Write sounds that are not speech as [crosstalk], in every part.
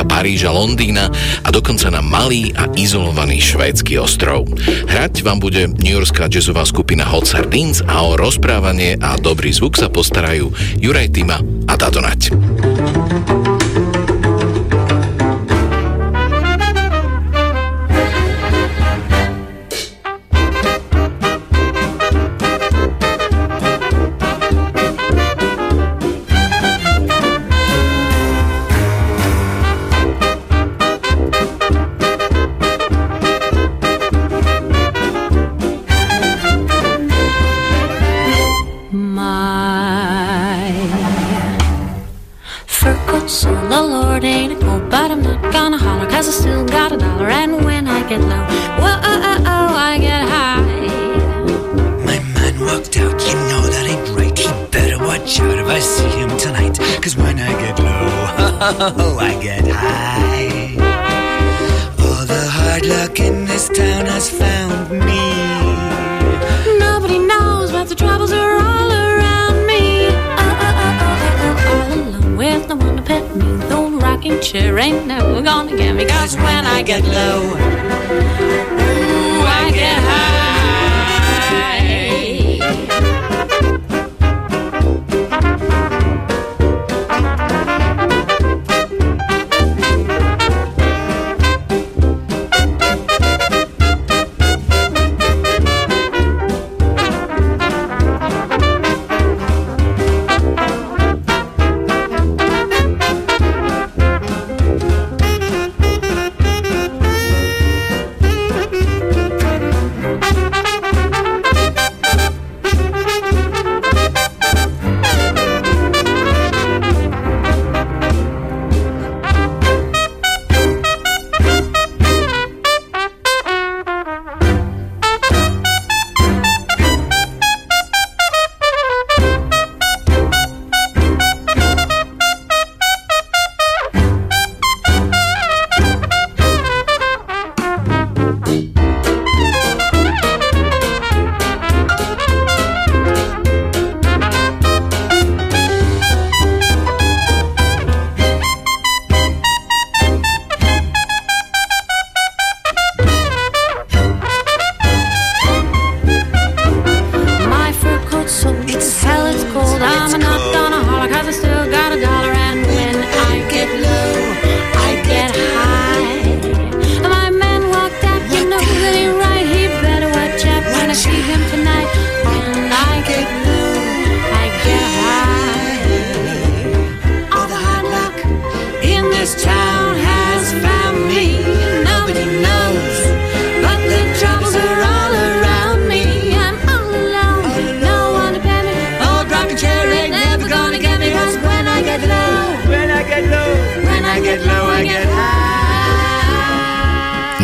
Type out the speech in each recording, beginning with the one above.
Yorka, Paríža, Londýna a dokonca na malý a izolovaný švédsky ostrov. Hrať vám bude Yorkská jazzová skupina Hot Sardines a o rozprávanie a dobrý zvuk sa postarajú Juraj Tima a Oh, I get high. All the hard luck in this town has found me. Nobody knows but the troubles are all around me. Oh, oh, oh, oh, oh, all alone with no one to pet me. The old rocking chair ain't never gonna get me. Cause when I get low, ooh, I get high.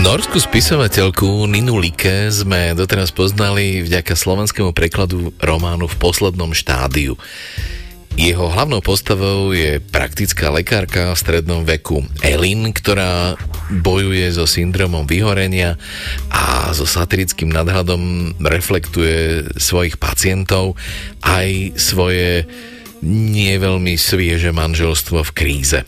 Nať. spisovateľku Ninu Like sme doteraz poznali vďaka slovenskému prekladu románu v poslednom štádiu. Jeho hlavnou postavou je praktická lekárka v strednom veku Elin, ktorá bojuje so syndromom vyhorenia a so satirickým nadhľadom reflektuje svojich pacientov aj svoje nie veľmi svieže manželstvo v kríze.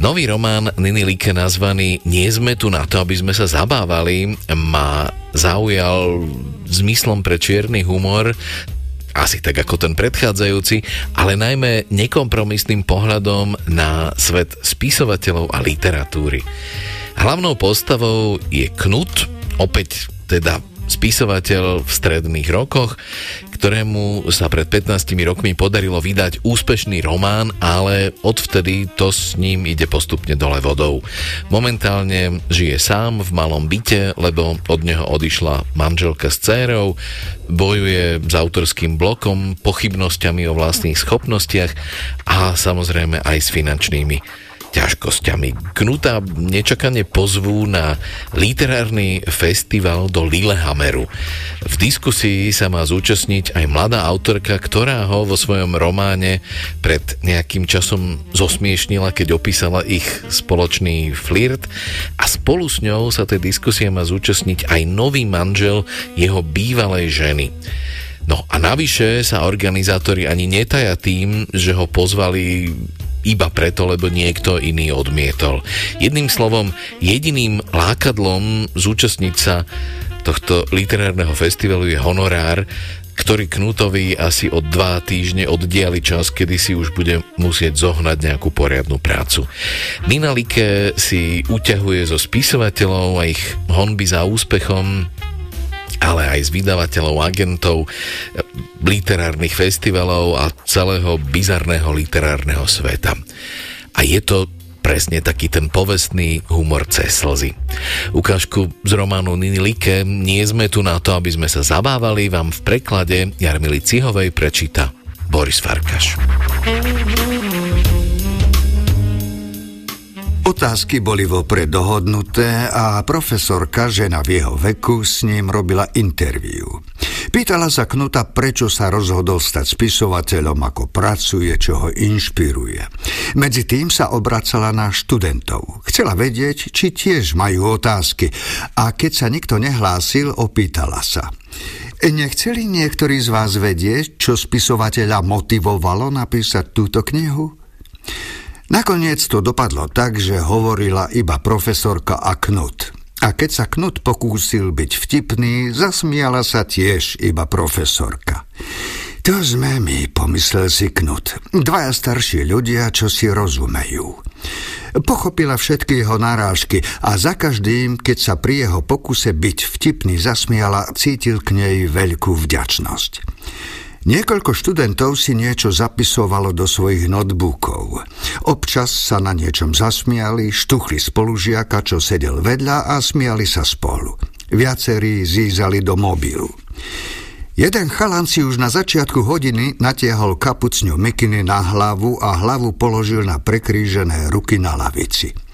Nový román Niny Like nazvaný Nie sme tu na to, aby sme sa zabávali ma zaujal zmyslom pre čierny humor, asi tak ako ten predchádzajúci, ale najmä nekompromisným pohľadom na svet spisovateľov a literatúry. Hlavnou postavou je Knut, opäť teda spisovateľ v stredných rokoch, ktorému sa pred 15 rokmi podarilo vydať úspešný román, ale odvtedy to s ním ide postupne dole vodou. Momentálne žije sám v malom byte, lebo od neho odišla manželka s dcérou, bojuje s autorským blokom, pochybnosťami o vlastných schopnostiach a samozrejme aj s finančnými ťažkosťami. Knuta nečakane pozvú na literárny festival do Lillehammeru. V diskusii sa má zúčastniť aj mladá autorka, ktorá ho vo svojom románe pred nejakým časom zosmiešnila, keď opísala ich spoločný flirt a spolu s ňou sa tej diskusie má zúčastniť aj nový manžel jeho bývalej ženy. No a navyše sa organizátori ani netaja tým, že ho pozvali iba preto, lebo niekto iný odmietol. Jedným slovom, jediným lákadlom zúčastniť sa tohto literárneho festivalu je honorár, ktorý Knutovi asi od dva týždne oddiali čas, kedy si už bude musieť zohnať nejakú poriadnu prácu. Nina Like si uťahuje zo spisovateľov a ich honby za úspechom ale aj z vydavateľov, agentov, literárnych festivalov a celého bizarného literárneho sveta. A je to presne taký ten povestný humor cez slzy. Ukážku z románu Nini Like Nie sme tu na to, aby sme sa zabávali, vám v preklade Jarmily Cihovej prečíta Boris Farkaš. Otázky boli vopred dohodnuté a profesorka, žena v jeho veku, s ním robila interviu. Pýtala sa Knuta, prečo sa rozhodol stať spisovateľom, ako pracuje, čo ho inšpiruje. Medzi tým sa obracala na študentov. Chcela vedieť, či tiež majú otázky a keď sa nikto nehlásil, opýtala sa. Nechceli niektorí z vás vedieť, čo spisovateľa motivovalo napísať túto knihu? Nakoniec to dopadlo tak, že hovorila iba profesorka a Knut. A keď sa Knut pokúsil byť vtipný, zasmiala sa tiež iba profesorka. To sme my, pomyslel si Knut. Dvaja starší ľudia, čo si rozumejú. Pochopila všetky jeho narážky a za každým, keď sa pri jeho pokuse byť vtipný zasmiala, cítil k nej veľkú vďačnosť. Niekoľko študentov si niečo zapisovalo do svojich notebookov. Občas sa na niečom zasmiali, štuchli spolužiaka, čo sedel vedľa a smiali sa spolu. Viacerí zízali do mobilu. Jeden chalan si už na začiatku hodiny natiahol kapucňu mikiny na hlavu a hlavu položil na prekrížené ruky na lavici.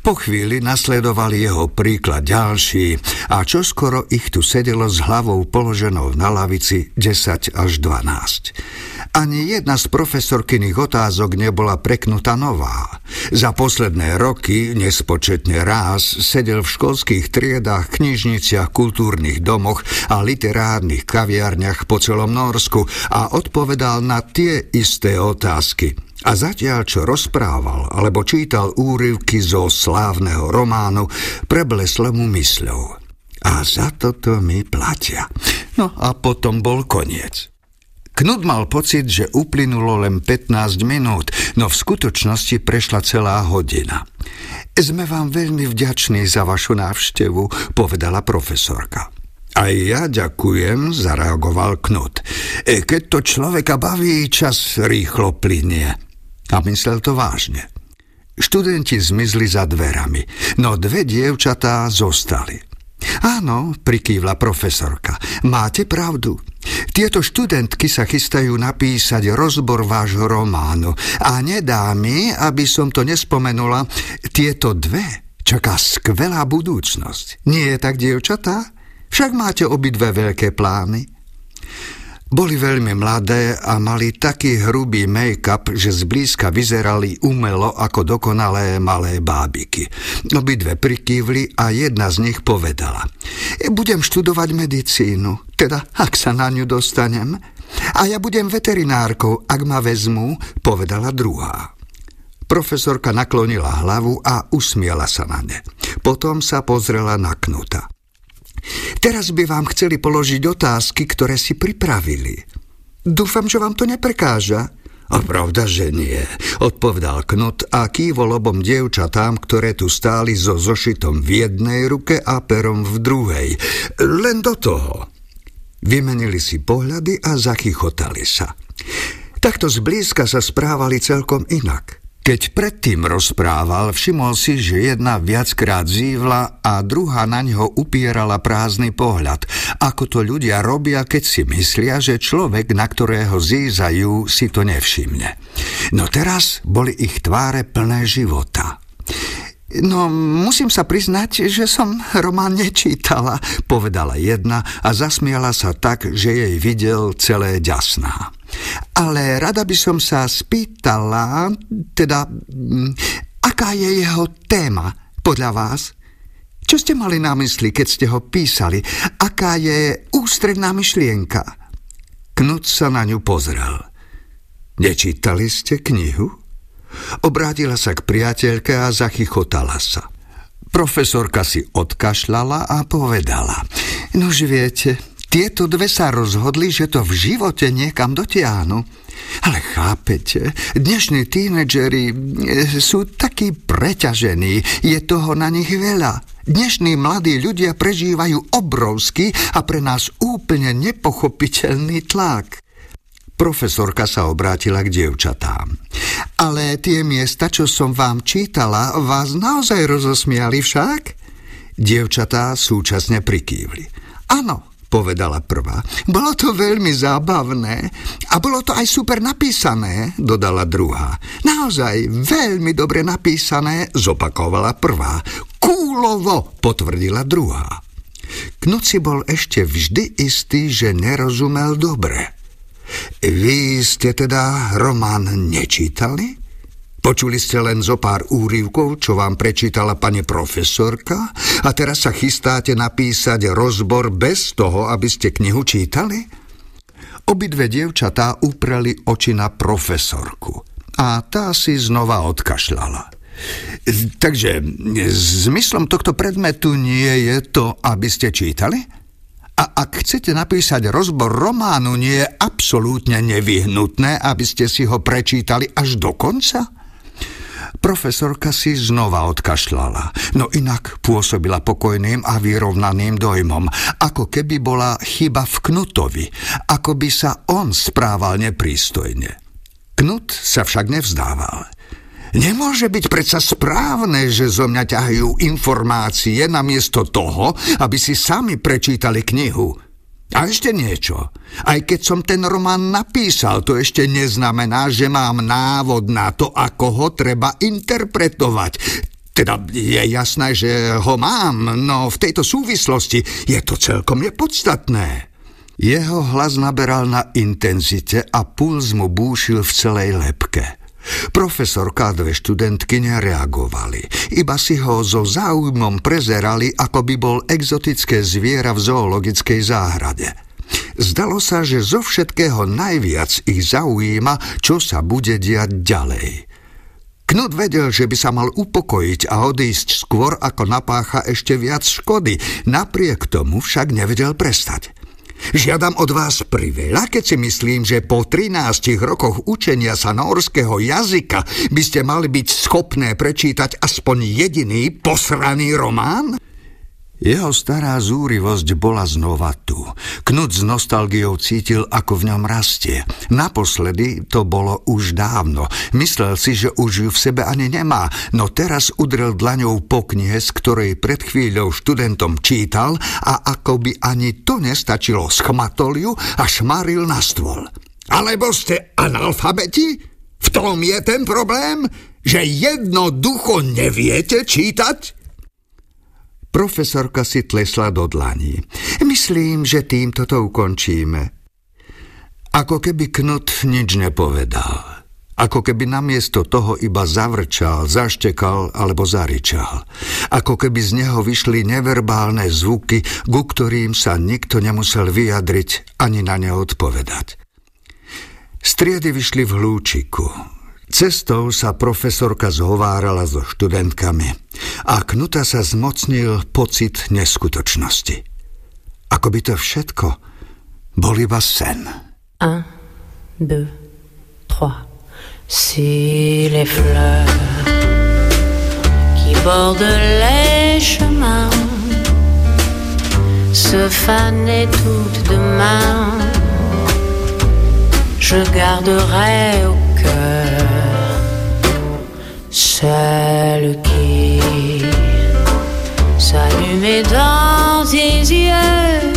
Po chvíli nasledovali jeho príklad ďalší a čoskoro ich tu sedelo s hlavou položenou na lavici 10 až 12. Ani jedna z profesorkyných otázok nebola preknutá nová. Za posledné roky, nespočetne raz, sedel v školských triedách, knižniciach, kultúrnych domoch a literárnych kaviarniach po celom Norsku a odpovedal na tie isté otázky – a zatiaľ, čo rozprával alebo čítal úryvky zo slávneho románu, preblesle mu mysľou. A za toto mi platia. No a potom bol koniec. Knud mal pocit, že uplynulo len 15 minút, no v skutočnosti prešla celá hodina. Sme vám veľmi vďační za vašu návštevu, povedala profesorka. Aj ja ďakujem, zareagoval Knut. E, keď to človeka baví, čas rýchlo plinie. A myslel to vážne. Študenti zmizli za dverami, no dve dievčatá zostali. Áno, prikývla profesorka, máte pravdu. Tieto študentky sa chystajú napísať rozbor vášho románu a nedá mi, aby som to nespomenula, tieto dve čaká skvelá budúcnosť. Nie je tak, dievčatá? Však máte obidve veľké plány. Boli veľmi mladé a mali taký hrubý make-up, že zblízka vyzerali umelo ako dokonalé malé bábiky. Obidve prikývli a jedna z nich povedala Budem študovať medicínu, teda ak sa na ňu dostanem. A ja budem veterinárkou, ak ma vezmú, povedala druhá. Profesorka naklonila hlavu a usmiela sa na ne. Potom sa pozrela na Knuta. Teraz by vám chceli položiť otázky, ktoré si pripravili. Dúfam, že vám to neprekáža. A pravda, že nie, odpovedal Knut a kývol obom dievčatám, ktoré tu stáli so zošitom v jednej ruke a perom v druhej. Len do toho. Vymenili si pohľady a zachychotali sa. Takto zblízka sa správali celkom inak. Keď predtým rozprával, všimol si, že jedna viackrát zívla a druhá na ňo upierala prázdny pohľad, ako to ľudia robia, keď si myslia, že človek, na ktorého zízajú, si to nevšimne. No teraz boli ich tváre plné života. No, musím sa priznať, že som román nečítala, povedala jedna a zasmiala sa tak, že jej videl celé ďasná. Ale rada by som sa spýtala, teda, mm, aká je jeho téma podľa vás? Čo ste mali na mysli, keď ste ho písali? Aká je ústredná myšlienka? Knut sa na ňu pozrel. Nečítali ste knihu? Obrátila sa k priateľke a zachychotala sa. Profesorka si odkašľala a povedala. Nož viete, tieto dve sa rozhodli, že to v živote niekam dotiahnu. Ale chápete, dnešní tínedžeri e, sú takí preťažení, je toho na nich veľa. Dnešní mladí ľudia prežívajú obrovský a pre nás úplne nepochopiteľný tlak. Profesorka sa obrátila k dievčatám. Ale tie miesta, čo som vám čítala, vás naozaj rozosmiali však? Dievčatá súčasne prikývli. Áno, povedala prvá. Bolo to veľmi zábavné a bolo to aj super napísané, dodala druhá. Naozaj veľmi dobre napísané, zopakovala prvá. Kúlovo, potvrdila druhá. Knut bol ešte vždy istý, že nerozumel dobre. Vy ste teda román nečítali? Počuli ste len zo pár úrivkov, čo vám prečítala pani profesorka a teraz sa chystáte napísať rozbor bez toho, aby ste knihu čítali? Obidve dievčatá upreli oči na profesorku a tá si znova odkašľala. Takže zmyslom tohto predmetu nie je to, aby ste čítali? A ak chcete napísať rozbor románu, nie je absolútne nevyhnutné, aby ste si ho prečítali až do konca? Profesorka si znova odkašľala, no inak pôsobila pokojným a vyrovnaným dojmom, ako keby bola chyba v Knutovi, ako by sa on správal neprístojne. Knut sa však nevzdával. Nemôže byť predsa správne, že zo mňa ťahajú informácie namiesto toho, aby si sami prečítali knihu. A ešte niečo. Aj keď som ten román napísal, to ešte neznamená, že mám návod na to, ako ho treba interpretovať. Teda je jasné, že ho mám, no v tejto súvislosti je to celkom nepodstatné. Jeho hlas naberal na intenzite a puls mu búšil v celej lepke. Profesorka a dve študentky nereagovali, iba si ho so záujmom prezerali, ako by bol exotické zviera v zoologickej záhrade. Zdalo sa, že zo všetkého najviac ich zaujíma, čo sa bude diať ďalej. Knut vedel, že by sa mal upokojiť a odísť skôr, ako napácha ešte viac škody, napriek tomu však nevedel prestať. Žiadam od vás priveľa, keď si myslím, že po 13 rokoch učenia sa norského jazyka by ste mali byť schopné prečítať aspoň jediný posraný román? Jeho stará zúrivosť bola znova tu. Knut s nostalgiou cítil, ako v ňom rastie. Naposledy to bolo už dávno. Myslel si, že už ju v sebe ani nemá, no teraz udrel dlaňou po knihe, z ktorej pred chvíľou študentom čítal a ako by ani to nestačilo, schmatol ju a šmaril na stôl. Alebo ste analfabeti? V tom je ten problém, že jednoducho neviete čítať? Profesorka si tlesla do dlaní. Myslím, že týmto to ukončíme. Ako keby Knut nič nepovedal. Ako keby namiesto toho iba zavrčal, zaštekal alebo zaričal. Ako keby z neho vyšli neverbálne zvuky, ku ktorým sa nikto nemusel vyjadriť ani na ne odpovedať. Striedy vyšli v hlúčiku. Cestou sa profesorka zhovárala so študentkami a Knuta sa zmocnil pocit neskutočnosti. Ako by to všetko bol iba sen. Un, deux, trois. Si les fleurs qui bordent les chemins se fanaient toutes demain, je garderai au celle qui s'allumait dans tes yeux.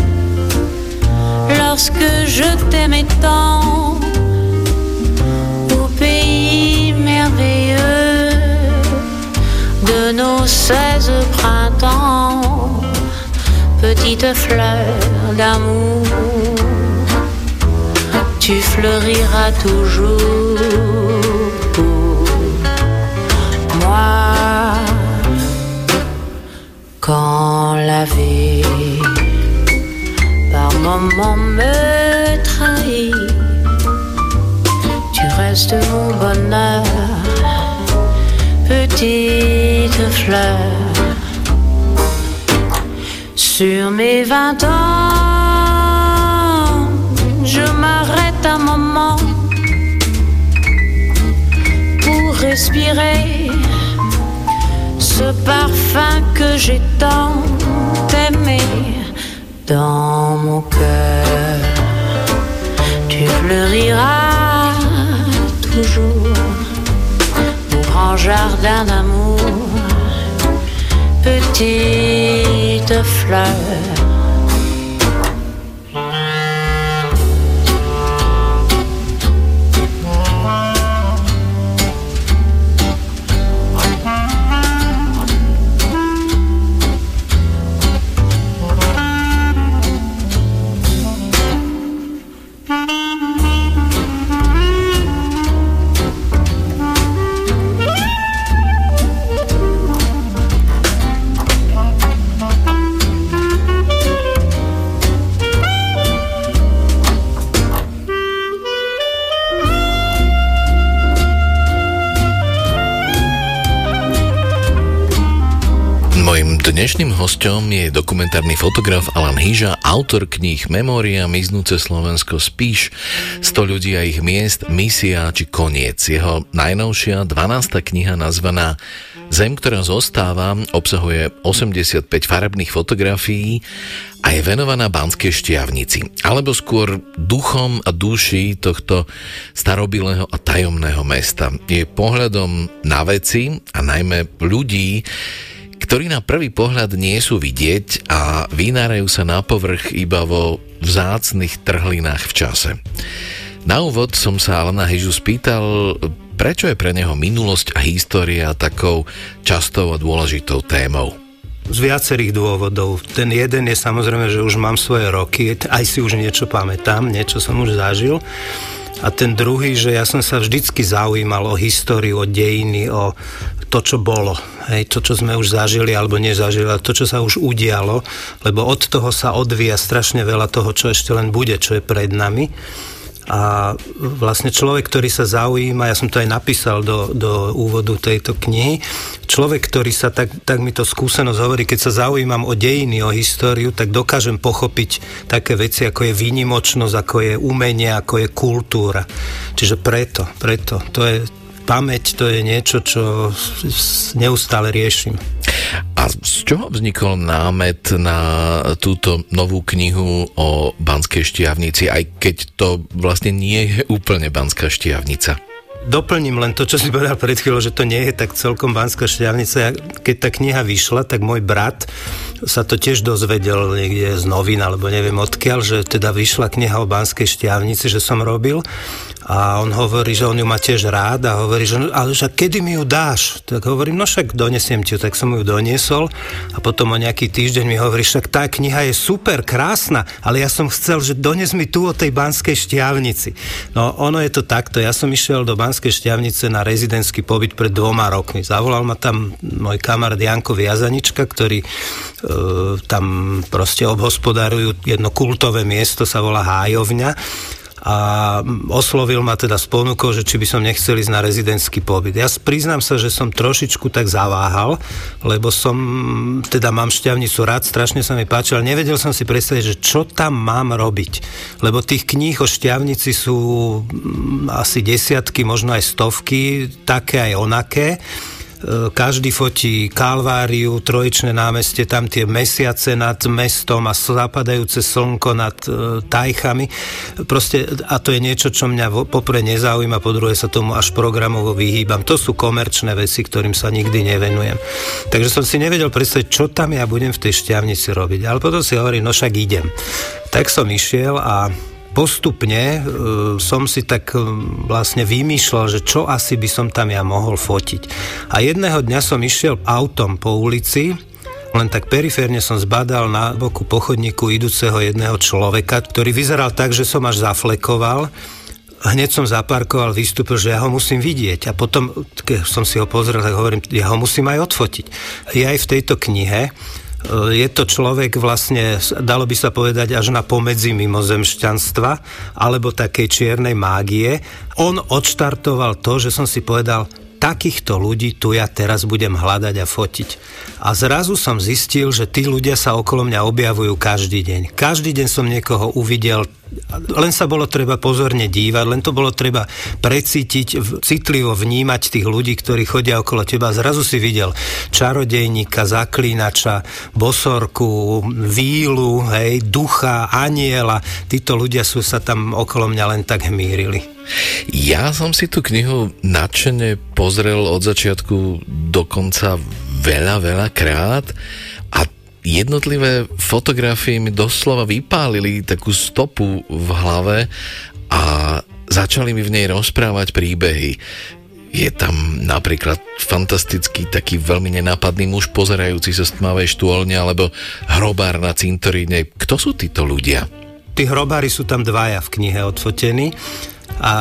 Lorsque je t'aimais tant au pays merveilleux de nos seize printemps, petite fleur d'amour, tu fleuriras toujours quand la vie par moments me trahit, tu restes mon bonheur petite fleur. Sur mes vingt ans, je m'arrête un moment pour respirer ce parfum que j'ai tant aimé dans mon cœur. Tu fleuriras toujours grand jardin d'amour, petite fleur. Hostom je dokumentárny fotograf Alan Hyža, autor kníh Memória, Miznúce Slovensko, Spíš, 100 ľudí a ich miest, Misia či Koniec. Jeho najnovšia 12. kniha nazvaná Zem, ktorá zostáva, obsahuje 85 farebných fotografií a je venovaná Banskej šťavnici, alebo skôr duchom a duši tohto starobilého a tajomného mesta. Je pohľadom na veci a najmä ľudí, ktorí na prvý pohľad nie sú vidieť a vynárajú sa na povrch iba vo vzácnych trhlinách v čase. Na úvod som sa Alana Hyžu spýtal, prečo je pre neho minulosť a história takou častou a dôležitou témou. Z viacerých dôvodov. Ten jeden je samozrejme, že už mám svoje roky, aj si už niečo pamätám, niečo som už zažil. A ten druhý, že ja som sa vždycky zaujímal o históriu, o dejiny, o to, čo bolo. Hej, to, čo sme už zažili alebo nezažili, ale to, čo sa už udialo, lebo od toho sa odvíja strašne veľa toho, čo ešte len bude, čo je pred nami. A vlastne človek, ktorý sa zaujíma, ja som to aj napísal do, do úvodu tejto knihy, človek, ktorý sa, tak, tak mi to skúsenosť hovorí, keď sa zaujímam o dejiny, o históriu, tak dokážem pochopiť také veci, ako je výnimočnosť, ako je umenie, ako je kultúra. Čiže preto, preto, to je, pamäť to je niečo, čo neustále riešim. A z čoho vznikol námet na túto novú knihu o Banskej štiavnici, aj keď to vlastne nie je úplne Banská štiavnica? Doplním len to, čo si povedal pred chvíľou, že to nie je tak celkom Banská šťavnica. Keď tá kniha vyšla, tak môj brat sa to tiež dozvedel niekde z novín, alebo neviem odkiaľ, že teda vyšla kniha o Banskej šťavnici, že som robil a on hovorí, že on ju má tiež rád a hovorí, že ale že kedy mi ju dáš? Tak hovorím, no však donesiem ti ju, tak som ju doniesol a potom o nejaký týždeň mi hovorí, však tá kniha je super, krásna, ale ja som chcel, že dones mi tu o tej Banskej šťavnici. No ono je to takto, ja som išiel do Banskej šťavnice na rezidentský pobyt pred dvoma rokmi. Zavolal ma tam môj kamarát Janko Viazanička, ktorý e, tam proste obhospodarujú jedno kultové miesto, sa volá Hájovňa a oslovil ma teda s ponukou, že či by som nechcel ísť na rezidentský pobyt. Ja priznám sa, že som trošičku tak zaváhal, lebo som, teda mám šťavnicu rád, strašne sa mi páči, ale nevedel som si predstaviť, že čo tam mám robiť. Lebo tých kníh o šťavnici sú mm, asi desiatky, možno aj stovky, také aj onaké každý fotí Kalváriu, Trojičné námestie, tam tie mesiace nad mestom a zapadajúce slnko nad e, tajchami. Proste, a to je niečo, čo mňa popre nezaujíma, po druhé sa tomu až programovo vyhýbam. To sú komerčné veci, ktorým sa nikdy nevenujem. Takže som si nevedel predstaviť, čo tam ja budem v tej šťavnici robiť. Ale potom si hovorím, no však idem. Tak som išiel a postupne e, som si tak e, vlastne vymýšľal, že čo asi by som tam ja mohol fotiť. A jedného dňa som išiel autom po ulici, len tak periférne som zbadal na boku pochodníku idúceho jedného človeka, ktorý vyzeral tak, že som až zaflekoval. Hneď som zaparkoval, vystúpil, že ja ho musím vidieť. A potom, keď som si ho pozrel, tak hovorím, ja ho musím aj odfotiť. Je aj v tejto knihe je to človek vlastne, dalo by sa povedať, až na pomedzi mimozemšťanstva alebo takej čiernej mágie. On odštartoval to, že som si povedal, takýchto ľudí tu ja teraz budem hľadať a fotiť. A zrazu som zistil, že tí ľudia sa okolo mňa objavujú každý deň. Každý deň som niekoho uvidel, len sa bolo treba pozorne dívať, len to bolo treba precítiť, citlivo vnímať tých ľudí, ktorí chodia okolo teba. Zrazu si videl čarodejníka, zaklínača, bosorku, vílu, hej, ducha, aniela. Títo ľudia sú sa tam okolo mňa len tak hmírili. Ja som si tú knihu nadšene pozrel od začiatku do konca veľa, veľa krát jednotlivé fotografie mi doslova vypálili takú stopu v hlave a začali mi v nej rozprávať príbehy. Je tam napríklad fantastický taký veľmi nenápadný muž pozerajúci sa z tmavej štôlne alebo hrobár na cintoríne. Kto sú títo ľudia? Tí hrobári sú tam dvaja v knihe odfotení a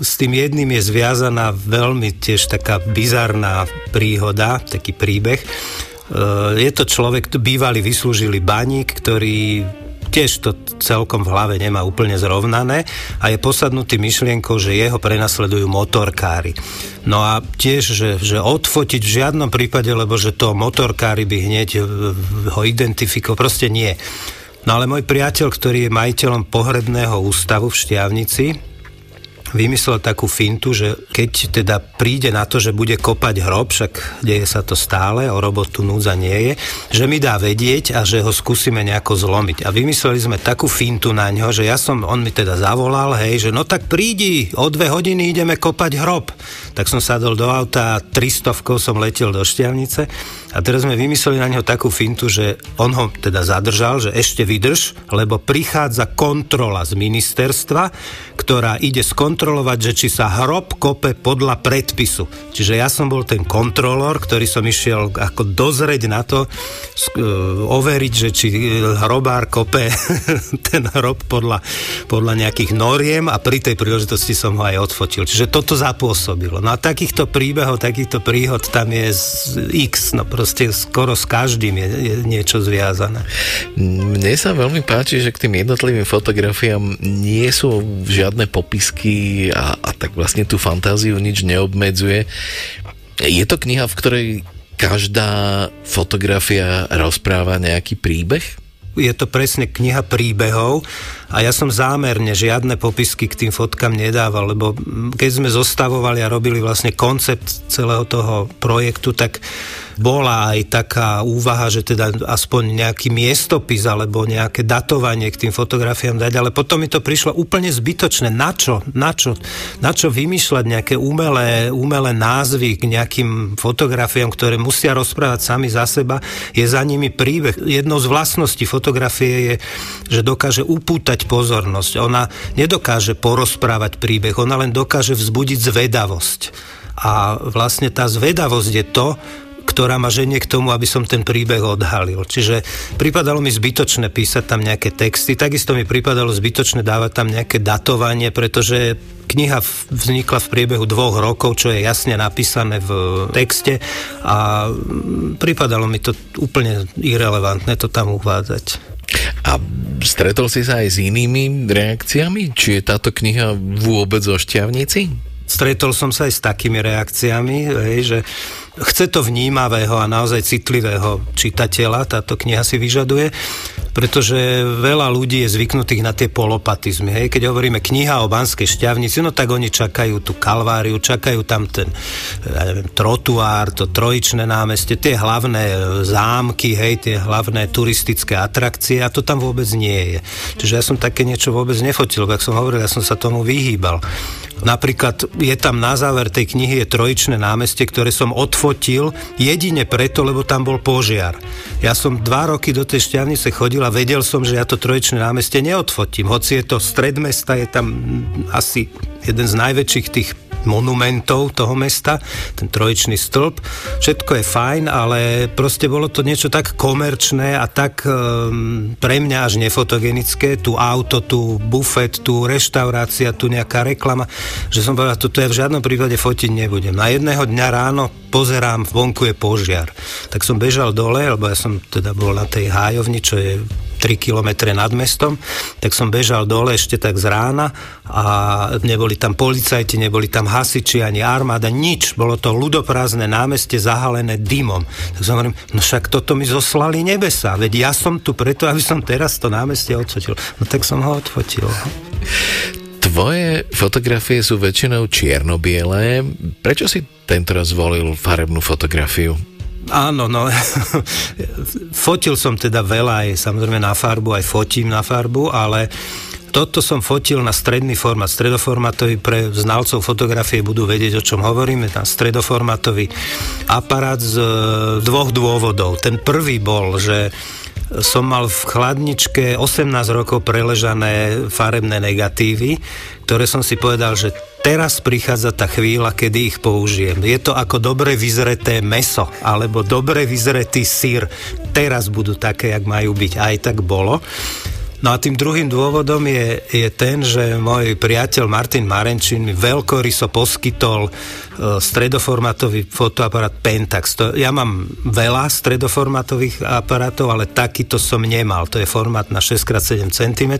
s tým jedným je zviazaná veľmi tiež taká bizarná príhoda, taký príbeh Eh, je to človek, bývalý vyslúžili baník, ktorý tiež to celkom v hlave nemá úplne zrovnané a je posadnutý myšlienkou, že jeho prenasledujú motorkári. No a tiež, že, že odfotiť v žiadnom prípade, lebo že to motorkári by hneď eh, ho identifikoval, proste nie. No ale môj priateľ, ktorý je majiteľom pohrebného ústavu v Štiavnici, vymyslel takú fintu, že keď teda príde na to, že bude kopať hrob, však deje sa to stále, o robotu núdza nie je, že mi dá vedieť a že ho skúsime nejako zlomiť. A vymysleli sme takú fintu na ňo, že ja som, on mi teda zavolal, hej, že no tak prídi, o dve hodiny ideme kopať hrob. Tak som sadol do auta a 300 som letel do Šťavnice a teraz sme vymysleli na neho takú fintu, že on ho teda zadržal, že ešte vydrž, lebo prichádza kontrola z ministerstva, ktorá ide skont kontrolovať, že či sa hrob kope podľa predpisu. Čiže ja som bol ten kontrolor, ktorý som išiel ako dozrieť na to, e, overiť, že či hrobár kope [laughs] ten hrob podľa, podľa nejakých noriem a pri tej príležitosti som ho aj odfotil. Čiže toto zapôsobilo. No a takýchto príbehov, takýchto príhod tam je z x, no proste skoro s každým je, je niečo zviazané. Mne sa veľmi páči, že k tým jednotlivým fotografiám nie sú žiadne popisky a, a tak vlastne tú fantáziu nič neobmedzuje. Je to kniha, v ktorej každá fotografia rozpráva nejaký príbeh? Je to presne kniha príbehov a ja som zámerne žiadne popisky k tým fotkám nedával, lebo keď sme zostavovali a robili vlastne koncept celého toho projektu, tak bola aj taká úvaha, že teda aspoň nejaký miestopis alebo nejaké datovanie k tým fotografiám dať, ale potom mi to prišlo úplne zbytočné. Na čo? Na čo, na čo vymýšľať nejaké umelé, umelé názvy k nejakým fotografiám, ktoré musia rozprávať sami za seba? Je za nimi príbeh. Jednou z vlastností fotografie je, že dokáže upútať pozornosť. Ona nedokáže porozprávať príbeh, ona len dokáže vzbudiť zvedavosť. A vlastne tá zvedavosť je to, ktorá ma ženie k tomu, aby som ten príbeh odhalil. Čiže pripadalo mi zbytočné písať tam nejaké texty, takisto mi pripadalo zbytočné dávať tam nejaké datovanie, pretože kniha vznikla v priebehu dvoch rokov, čo je jasne napísané v texte a pripadalo mi to úplne irrelevantné to tam uvádzať. A stretol si sa aj s inými reakciami? Či je táto kniha vôbec o šťavnici? Stretol som sa aj s takými reakciami, hej, že chce to vnímavého a naozaj citlivého čitateľa, táto kniha si vyžaduje, pretože veľa ľudí je zvyknutých na tie polopatizmy. Hej. Keď hovoríme kniha o Banskej šťavnici, no tak oni čakajú tú kalváriu, čakajú tam ten ja neviem, trotuár, to trojičné námestie, tie hlavné zámky, hej, tie hlavné turistické atrakcie a to tam vôbec nie je. Čiže ja som také niečo vôbec nefotil, ako som hovoril, ja som sa tomu vyhýbal. Napríklad je tam na záver tej knihy je trojičné námestie, ktoré som odfotil jedine preto, lebo tam bol požiar. Ja som dva roky do tej šťavnice chodil a vedel som, že ja to trojičné námestie neodfotím. Hoci je to stred mesta, je tam asi jeden z najväčších tých monumentov toho mesta, ten trojičný stĺp. Všetko je fajn, ale proste bolo to niečo tak komerčné a tak um, pre mňa až nefotogenické. Tu auto, tu bufet, tu reštaurácia, tu nejaká reklama, že som povedal, toto ja v žiadnom prípade fotiť nebudem. Na jedného dňa ráno pozerám, vonku je požiar. Tak som bežal dole, lebo ja som teda bol na tej hájovni, čo je 3 kilometre nad mestom, tak som bežal dole ešte tak z rána a neboli tam policajti, neboli tam hasiči ani armáda, nič. Bolo to ľudoprázdne námestie zahalené dymom. Tak som hovorím, no však toto mi zoslali nebesa, veď ja som tu preto, aby som teraz to námestie odfotil. No tak som ho odfotil. Tvoje fotografie sú väčšinou čierno-biele. Prečo si tento raz zvolil farebnú fotografiu? Áno, no, [laughs] fotil som teda veľa aj samozrejme na farbu, aj fotím na farbu, ale toto som fotil na stredný formát, stredoformátový pre znalcov fotografie budú vedieť, o čom hovoríme, ten stredoformátový aparát z e, dvoch dôvodov. Ten prvý bol, že som mal v chladničke 18 rokov preležané farebné negatívy, ktoré som si povedal, že teraz prichádza tá chvíľa, kedy ich použijem. Je to ako dobre vyzreté meso, alebo dobre vyzretý sír. Teraz budú také, jak majú byť. Aj tak bolo. No a tým druhým dôvodom je, je ten, že môj priateľ Martin Marenčín mi veľkoryso poskytol e, stredoformátový fotoaparát Pentax. To, ja mám veľa stredoformátových aparátov, ale takýto som nemal. To je formát na 6x7 cm.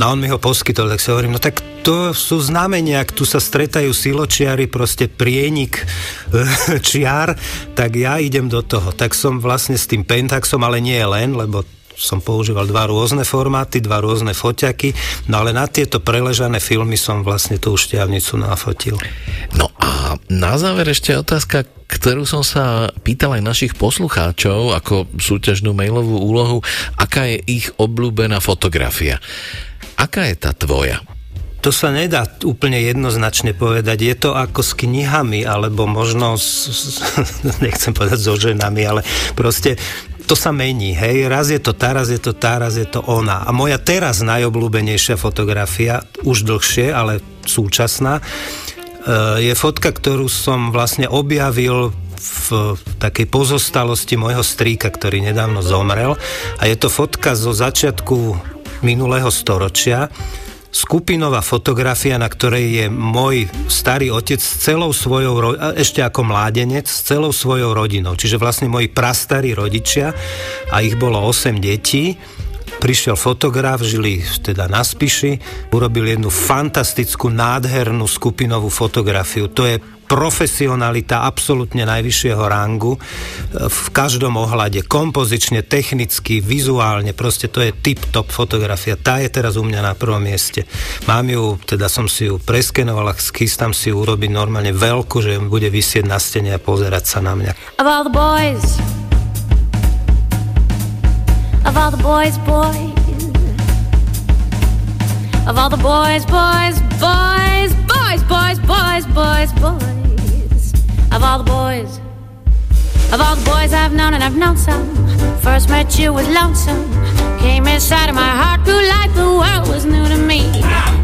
No on mi ho poskytol, tak si hovorím, no tak to sú znamenia, ak tu sa stretajú siločiary, proste prienik e, [laughs] čiar, tak ja idem do toho. Tak som vlastne s tým Pentaxom, ale nie len, lebo som používal dva rôzne formáty, dva rôzne foťaky, no ale na tieto preležané filmy som vlastne tú šťavnicu nafotil. No a na záver ešte otázka, ktorú som sa pýtal aj našich poslucháčov ako súťažnú mailovú úlohu, aká je ich obľúbená fotografia. Aká je tá tvoja? To sa nedá úplne jednoznačne povedať. Je to ako s knihami, alebo možno s, [laughs] nechcem povedať so ženami, ale proste to sa mení, hej, raz je to tá, raz je to tá, raz je to ona. A moja teraz najobľúbenejšia fotografia, už dlhšie, ale súčasná, e, je fotka, ktorú som vlastne objavil v takej pozostalosti môjho strýka, ktorý nedávno zomrel. A je to fotka zo začiatku minulého storočia, skupinová fotografia, na ktorej je môj starý otec s celou svojou, ešte ako mládenec, s celou svojou rodinou. Čiže vlastne moji prastarí rodičia a ich bolo 8 detí prišiel fotograf, žili teda na Spiši, urobil jednu fantastickú, nádhernú skupinovú fotografiu. To je profesionalita absolútne najvyššieho rangu e, v každom ohľade, kompozične, technicky, vizuálne, proste to je tip-top fotografia. Tá je teraz u mňa na prvom mieste. Mám ju, teda som si ju preskenoval a chystám si ju urobiť normálne veľkú, že bude vysieť na stene a pozerať sa na mňa. Of all the boys Of all the boys, boys Of all the boys, boys, boys, boys, boys, boys, boys, boys of all the boys. Of all the boys I've known, and I've known some. First met you was lonesome. Came inside of my heart, grew like the world was new to me.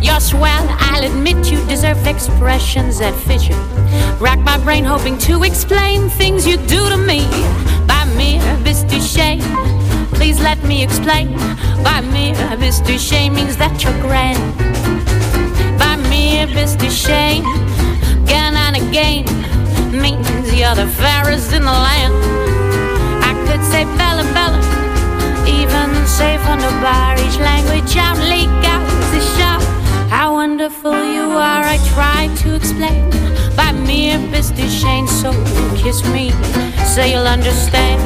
You're swell, I'll admit you deserve expressions that fit you. Rack my brain hoping to explain things you do to me. By mere Mr. Shame, please let me explain. By mere Mr. Shame means that you're grand. By mere Mr. Shame, again and again means you're the fairest in the land. I could say Bella Bella, even say from the Irish language out leak out the shop. How wonderful you are, I try to explain by mere Mr. Shane. So kiss me, so you'll understand.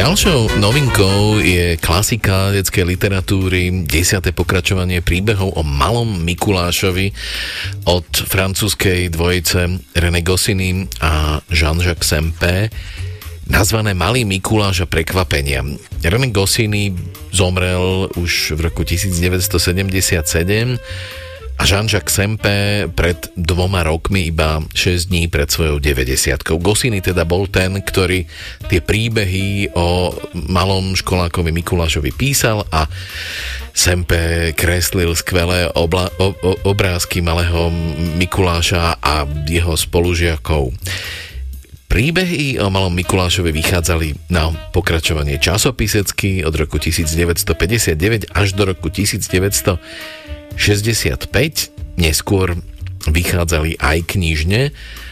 Ďalšou novinkou je klasika detskej literatúry, desiate pokračovanie príbehov o malom Mikulášovi od francúzskej dvojice René Goscinny a Jean-Jacques Sempé nazvané Malý Mikuláš a prekvapenia. René Goscinny zomrel už v roku 1977 a Jean-Jacques Sempe pred dvoma rokmi, iba 6 dní pred svojou 90 Gosiny teda bol ten, ktorý tie príbehy o malom školákovi Mikulášovi písal a Sempe kreslil skvelé obla, o, o, obrázky malého Mikuláša a jeho spolužiakov. Príbehy o malom Mikulášovi vychádzali na pokračovanie časopisecky od roku 1959 až do roku 1900 65, neskôr vychádzali aj knižne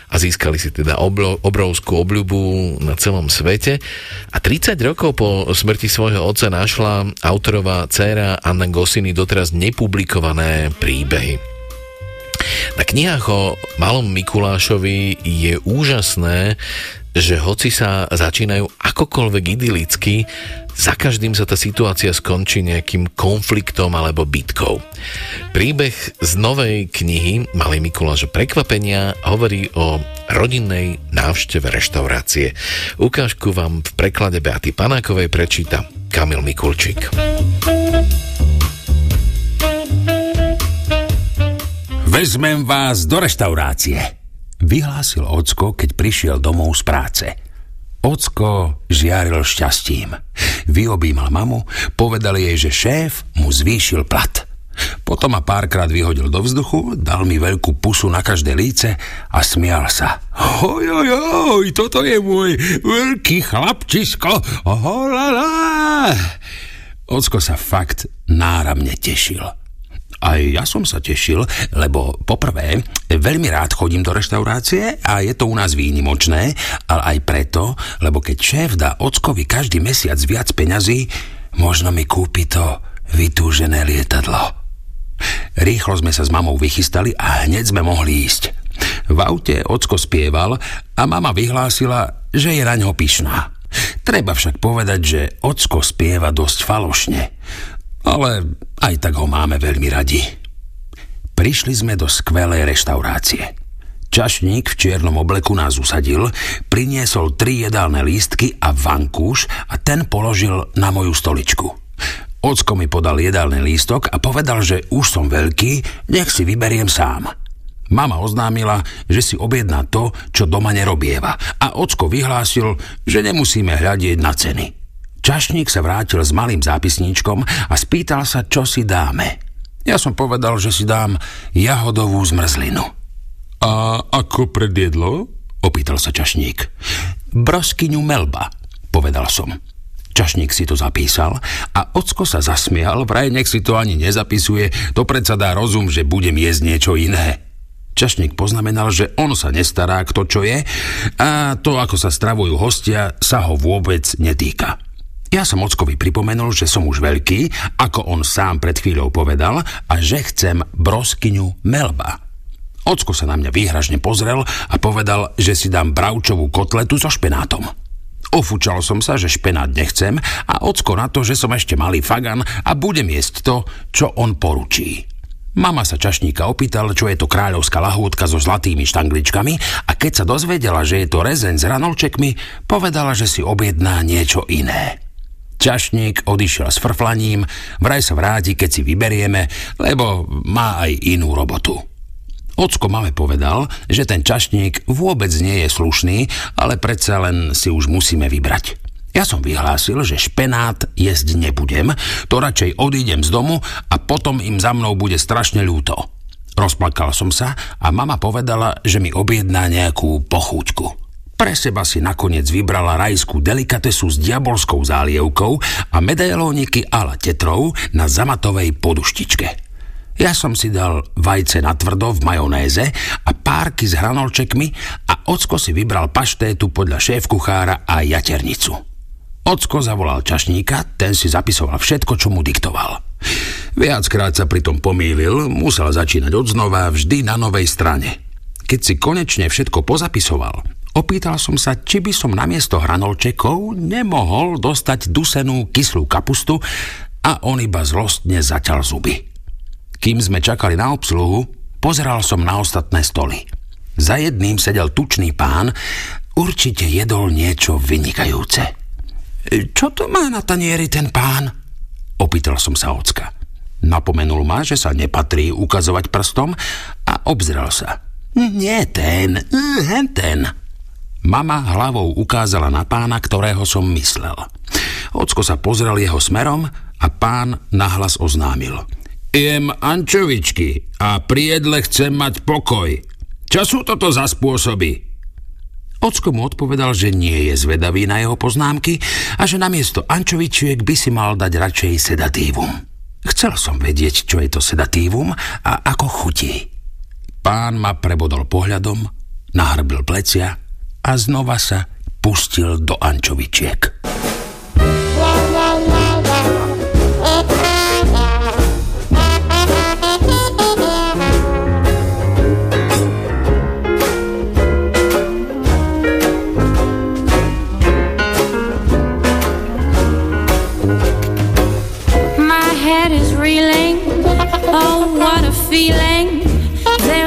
a získali si teda obrovskú obľubu na celom svete. A 30 rokov po smrti svojho otca našla autorová dcéra Anna Gosiny doteraz nepublikované príbehy. Na knihách o malom Mikulášovi je úžasné, že hoci sa začínajú akokoľvek idylicky, za každým sa tá situácia skončí nejakým konfliktom alebo bitkou. Príbeh z novej knihy Malý Mikuláš prekvapenia hovorí o rodinnej návšteve reštaurácie. Ukážku vám v preklade Beaty Panákovej prečíta Kamil Mikulčík. Vezmem vás do reštaurácie, vyhlásil Ocko, keď prišiel domov z práce – Ocko žiaril šťastím. Vyobímal mamu, povedal jej, že šéf mu zvýšil plat. Potom ma párkrát vyhodil do vzduchu, dal mi veľkú pusu na každé líce a smial sa. Oj, oj, oj, toto je môj veľký chlapčisko. Oholala. Ocko sa fakt náramne tešil. Aj ja som sa tešil, lebo poprvé, veľmi rád chodím do reštaurácie a je to u nás výnimočné, ale aj preto, lebo keď šéf dá ockovi každý mesiac viac peňazí, možno mi kúpi to vytúžené lietadlo. Rýchlo sme sa s mamou vychystali a hneď sme mohli ísť. V aute ocko spieval a mama vyhlásila, že je na ňo pyšná. Treba však povedať, že ocko spieva dosť falošne ale aj tak ho máme veľmi radi. Prišli sme do skvelej reštaurácie. Čašník v čiernom obleku nás usadil, priniesol tri jedálne lístky a vankúš a ten položil na moju stoličku. Ocko mi podal jedálny lístok a povedal, že už som veľký, nech si vyberiem sám. Mama oznámila, že si objedná to, čo doma nerobieva a ocko vyhlásil, že nemusíme hľadieť na ceny. Čašník sa vrátil s malým zápisníčkom a spýtal sa, čo si dáme. Ja som povedal, že si dám jahodovú zmrzlinu. A ako predjedlo? Opýtal sa čašník. Broskyňu melba, povedal som. Čašník si to zapísal a ocko sa zasmial, vraj nech si to ani nezapisuje, to predsa dá rozum, že budem jesť niečo iné. Čašník poznamenal, že on sa nestará, kto čo je a to, ako sa stravujú hostia, sa ho vôbec netýka. Ja som Ockovi pripomenul, že som už veľký, ako on sám pred chvíľou povedal, a že chcem broskyňu melba. Ocko sa na mňa výhražne pozrel a povedal, že si dám bravčovú kotletu so špenátom. Ofúčal som sa, že špenát nechcem a ocko na to, že som ešte malý fagan a budem jesť to, čo on poručí. Mama sa čašníka opýtal, čo je to kráľovská lahôdka so zlatými štangličkami a keď sa dozvedela, že je to rezeň s ranolčekmi, povedala, že si objedná niečo iné. Čašník odišiel s frflaním, vraj sa vráti, keď si vyberieme, lebo má aj inú robotu. Ocko mame povedal, že ten čašník vôbec nie je slušný, ale predsa len si už musíme vybrať. Ja som vyhlásil, že špenát jesť nebudem, to radšej odídem z domu a potom im za mnou bude strašne ľúto. Rozplakal som sa a mama povedala, že mi objedná nejakú pochúťku. Pre seba si nakoniec vybrala rajskú delikatesu s diabolskou zálievkou a medailóniky ala tetrov na zamatovej poduštičke. Ja som si dal vajce na tvrdo v majonéze a párky s hranolčekmi a Ocko si vybral paštétu podľa šéf-kuchára a jaternicu. Ocko zavolal čašníka, ten si zapisoval všetko, čo mu diktoval. Viackrát sa pritom pomýlil, musel začínať od znova vždy na novej strane. Keď si konečne všetko pozapisoval, opýtal som sa, či by som namiesto hranolčekov nemohol dostať dusenú kyslú kapustu a on iba zlostne zaťal zuby. Kým sme čakali na obsluhu, pozeral som na ostatné stoly. Za jedným sedel tučný pán, určite jedol niečo vynikajúce. Čo to má na tanieri ten pán? Opýtal som sa ocka. Napomenul ma, že sa nepatrí ukazovať prstom a obzrel sa. Nie ten, hen ten. Mama hlavou ukázala na pána, ktorého som myslel. Ocko sa pozrel jeho smerom a pán nahlas oznámil. Jem ančovičky a pri jedle chcem mať pokoj. Čo sú toto za spôsoby? Ocko mu odpovedal, že nie je zvedavý na jeho poznámky a že namiesto ančovičiek by si mal dať radšej sedatívum. Chcel som vedieť, čo je to sedatívum a ako chutí. Pán ma prebodol pohľadom, nahrbil plecia a znova sa pustil do ančovičiek. Oh,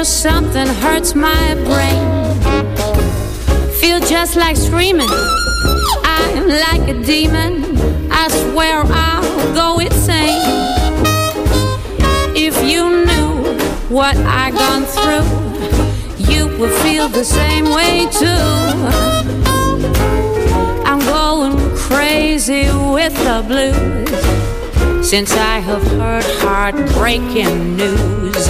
something hurts my brain. Feel just like screaming. I'm like a demon. I swear I'll go insane. If you knew what I've gone through, you would feel the same way too. I'm going crazy with the blues since I have heard heartbreaking news.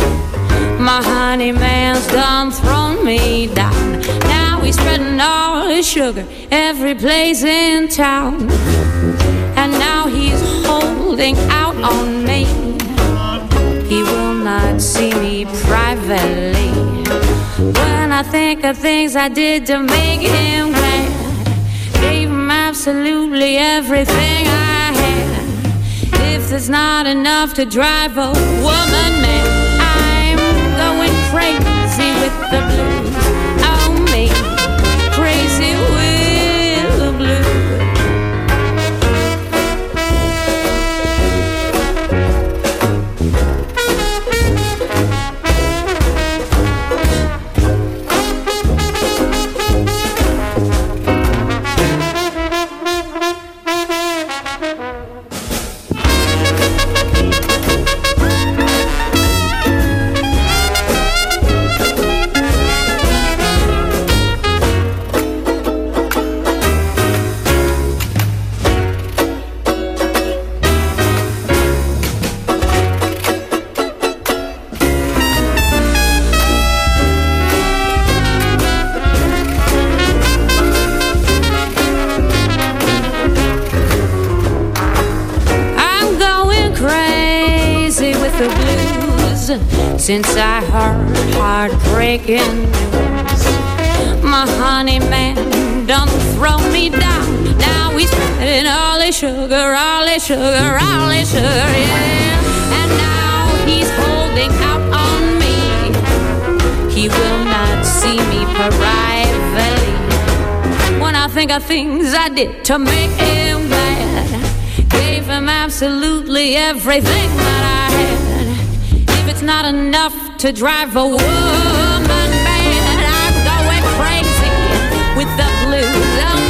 My honey man's done thrown me down. Now he's spreading all his sugar every place in town. And now he's holding out on me. He will not see me privately. When I think of things I did to make him glad, gave him absolutely everything I had. If there's not enough to drive a woman mad crazy with the blues. Since I heard heartbreaking news. My honey man done throw me down. Now he's spreading all his sugar, all his sugar, all his sugar, yeah. And now he's holding out on me. He will not see me privately. When I think of things I did to make him glad, gave him absolutely everything that I not enough to drive a woman mad. I'm going crazy with the blues. I'm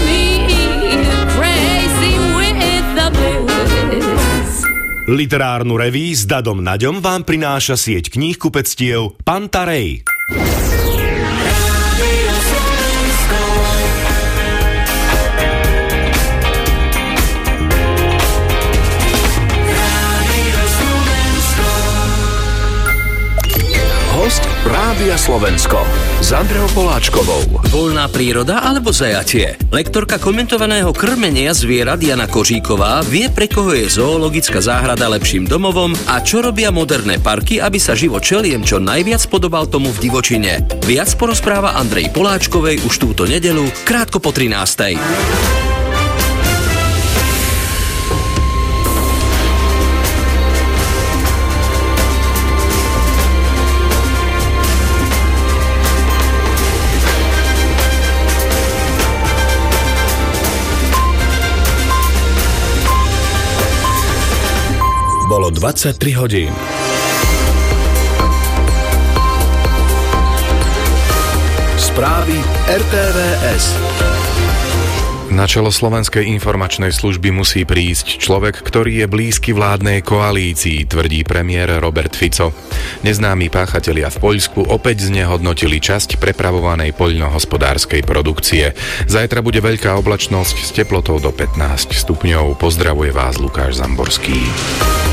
crazy with the blues. Literárnu reví s Dadom Naďom vám prináša sieť kníh kupectiev Pantarej. Rádia Slovensko s Andreou Poláčkovou. Voľná príroda alebo zajatie? Lektorka komentovaného krmenia zvierat Jana Kožíková vie, pre koho je zoologická záhrada lepším domovom a čo robia moderné parky, aby sa život čeliem čo najviac podobal tomu v divočine. Viac porozpráva Andrej Poláčkovej už túto nedelu, krátko po 13. 23 hodín. Správy RTVS. Na čelo Slovenskej informačnej služby musí prísť človek, ktorý je blízky vládnej koalícii, tvrdí premiér Robert Fico. Neznámi páchatelia v Poľsku opäť znehodnotili časť prepravovanej poľnohospodárskej produkcie. Zajtra bude veľká oblačnosť s teplotou do 15 stupňov. Pozdravuje vás Lukáš Zamborský.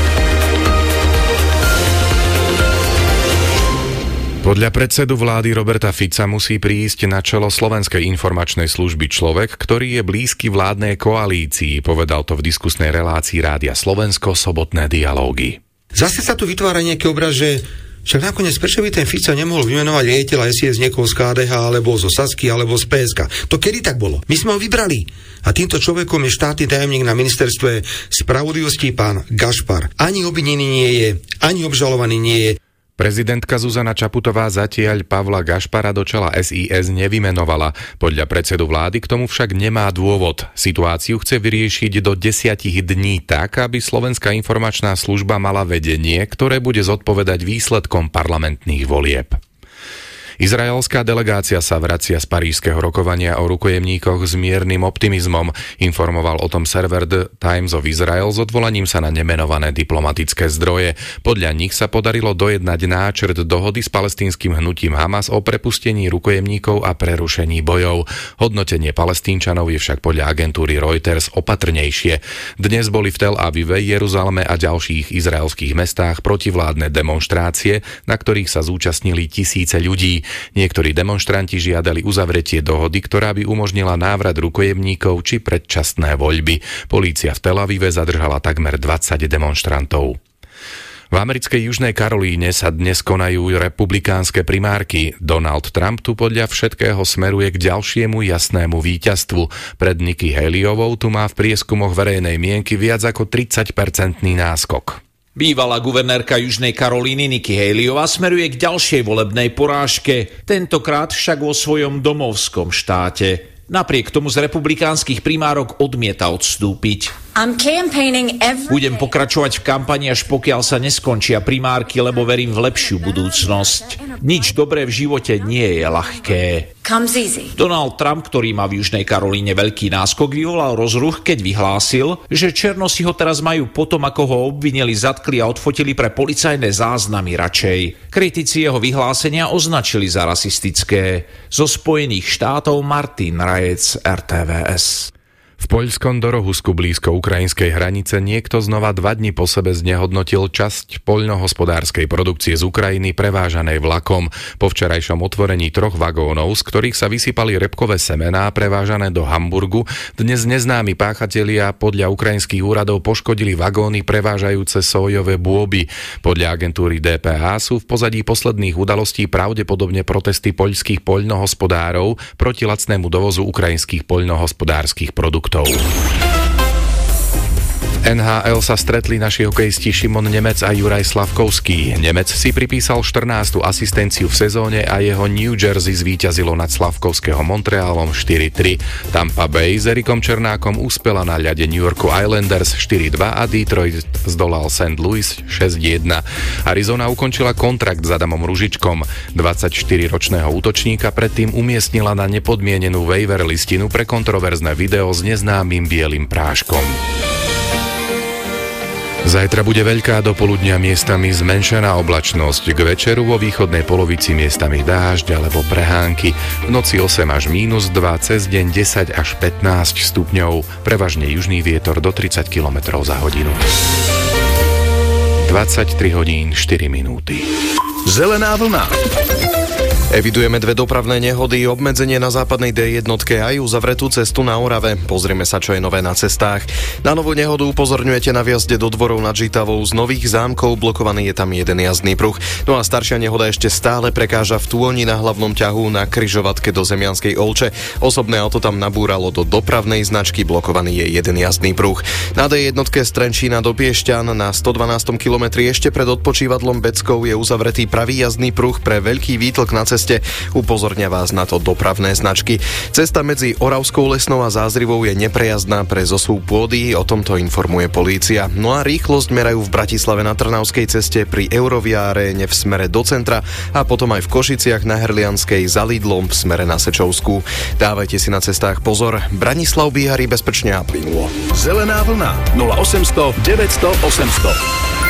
Podľa predsedu vlády Roberta Fica musí prísť na čelo Slovenskej informačnej služby človek, ktorý je blízky vládnej koalícii, povedal to v diskusnej relácii Rádia Slovensko sobotné dialógy. Zase sa tu vytvára nejaký obraz, že však nakoniec prečo by ten Fico nemohol vymenovať riaditeľa SIS niekoho z KDH, alebo zo Sasky, alebo z PSK? To kedy tak bolo? My sme ho vybrali. A týmto človekom je štátny tajomník na ministerstve spravodlivosti pán Gašpar. Ani obvinený nie je, ani obžalovaný nie je. Prezidentka Zuzana Čaputová zatiaľ Pavla Gašpara do čela SIS nevymenovala. Podľa predsedu vlády k tomu však nemá dôvod. Situáciu chce vyriešiť do desiatich dní tak, aby Slovenská informačná služba mala vedenie, ktoré bude zodpovedať výsledkom parlamentných volieb. Izraelská delegácia sa vracia z parížského rokovania o rukojemníkoch s miernym optimizmom, informoval o tom server The Times of Israel s odvolaním sa na nemenované diplomatické zdroje. Podľa nich sa podarilo dojednať náčrt dohody s palestínskym hnutím Hamas o prepustení rukojemníkov a prerušení bojov. Hodnotenie palestínčanov je však podľa agentúry Reuters opatrnejšie. Dnes boli v Tel Avive, Jeruzaleme a ďalších izraelských mestách protivládne demonstrácie, na ktorých sa zúčastnili tisíce ľudí. Niektorí demonstranti žiadali uzavretie dohody, ktorá by umožnila návrat rukojemníkov či predčasné voľby. Polícia v Tel Avive zadržala takmer 20 demonstrantov. V americkej Južnej Karolíne sa dnes konajú republikánske primárky. Donald Trump tu podľa všetkého smeruje k ďalšiemu jasnému víťazstvu. Pred Nikki Haleyovou tu má v prieskumoch verejnej mienky viac ako 30-percentný náskok. Bývalá guvernérka Južnej Karolíny Nikki Haleyová smeruje k ďalšej volebnej porážke, tentokrát však vo svojom domovskom štáte. Napriek tomu z republikánskych primárok odmieta odstúpiť. Budem pokračovať v kampani, až pokiaľ sa neskončia primárky, lebo verím v lepšiu budúcnosť. Nič dobré v živote nie je ľahké. Donald Trump, ktorý má v Južnej Karolíne veľký náskok, vyvolal rozruch, keď vyhlásil, že Černosi ho teraz majú potom, ako ho obvinili, zatkli a odfotili pre policajné záznamy radšej. Kritici jeho vyhlásenia označili za rasistické. Zo Spojených štátov Martin Rajec, RTVS. V poľskom Dorohusku blízko ukrajinskej hranice niekto znova dva dni po sebe znehodnotil časť poľnohospodárskej produkcie z Ukrajiny prevážanej vlakom. Po včerajšom otvorení troch vagónov, z ktorých sa vysypali repkové semená prevážané do Hamburgu, dnes neznámi páchatelia podľa ukrajinských úradov poškodili vagóny prevážajúce sojové bôby. Podľa agentúry DPA sú v pozadí posledných udalostí pravdepodobne protesty poľských poľnohospodárov proti lacnému dovozu ukrajinských poľnohospodárskych produktov produktov. NHL sa stretli naši hokejisti Šimon Nemec a Juraj Slavkovský. Nemec si pripísal 14. asistenciu v sezóne a jeho New Jersey zvíťazilo nad Slavkovského Montrealom 4-3. Tampa Bay s Erikom Černákom uspela na ľade New Yorku Islanders 4-2 a Detroit zdolal St. Louis 6-1. Arizona ukončila kontrakt s Adamom Ružičkom. 24-ročného útočníka predtým umiestnila na nepodmienenú waiver listinu pre kontroverzné video s neznámym bielým práškom. Zajtra bude veľká dopoludnia miestami zmenšená oblačnosť. K večeru vo východnej polovici miestami dážď alebo prehánky. V noci 8 až minus 2, cez deň 10 až 15 stupňov. Prevažne južný vietor do 30 km za hodinu. 23 hodín 4 minúty. Zelená vlna. Evidujeme dve dopravné nehody, obmedzenie na západnej D1 aj uzavretú cestu na Orave. Pozrieme sa, čo je nové na cestách. Na novú nehodu upozorňujete na viazde do dvorov nad Žitavou. Z nových zámkov blokovaný je tam jeden jazdný pruh. No a staršia nehoda ešte stále prekáža v Túoni na hlavnom ťahu na kryžovatke do Zemianskej Olče. Osobné auto tam nabúralo do dopravnej značky, blokovaný je jeden jazdný pruh. Na D1 z Trenčína do Piešťan na 112 kilometri ešte pred odpočívadlom Beckov je uzavretý pravý jazdný pruh pre veľký výtlk na ceste ceste. Upozornia vás na to dopravné značky. Cesta medzi Oravskou lesnou a Zázrivou je neprejazdná pre zosú pôdy, o tomto informuje polícia. No a rýchlosť merajú v Bratislave na Trnavskej ceste pri Eurovia aréne v smere do centra a potom aj v Košiciach na Herlianskej za Lidlom v smere na Sečovskú. Dávajte si na cestách pozor. Branislav Bíhari bezpečne a plynulo. Zelená vlna 0800 900 800.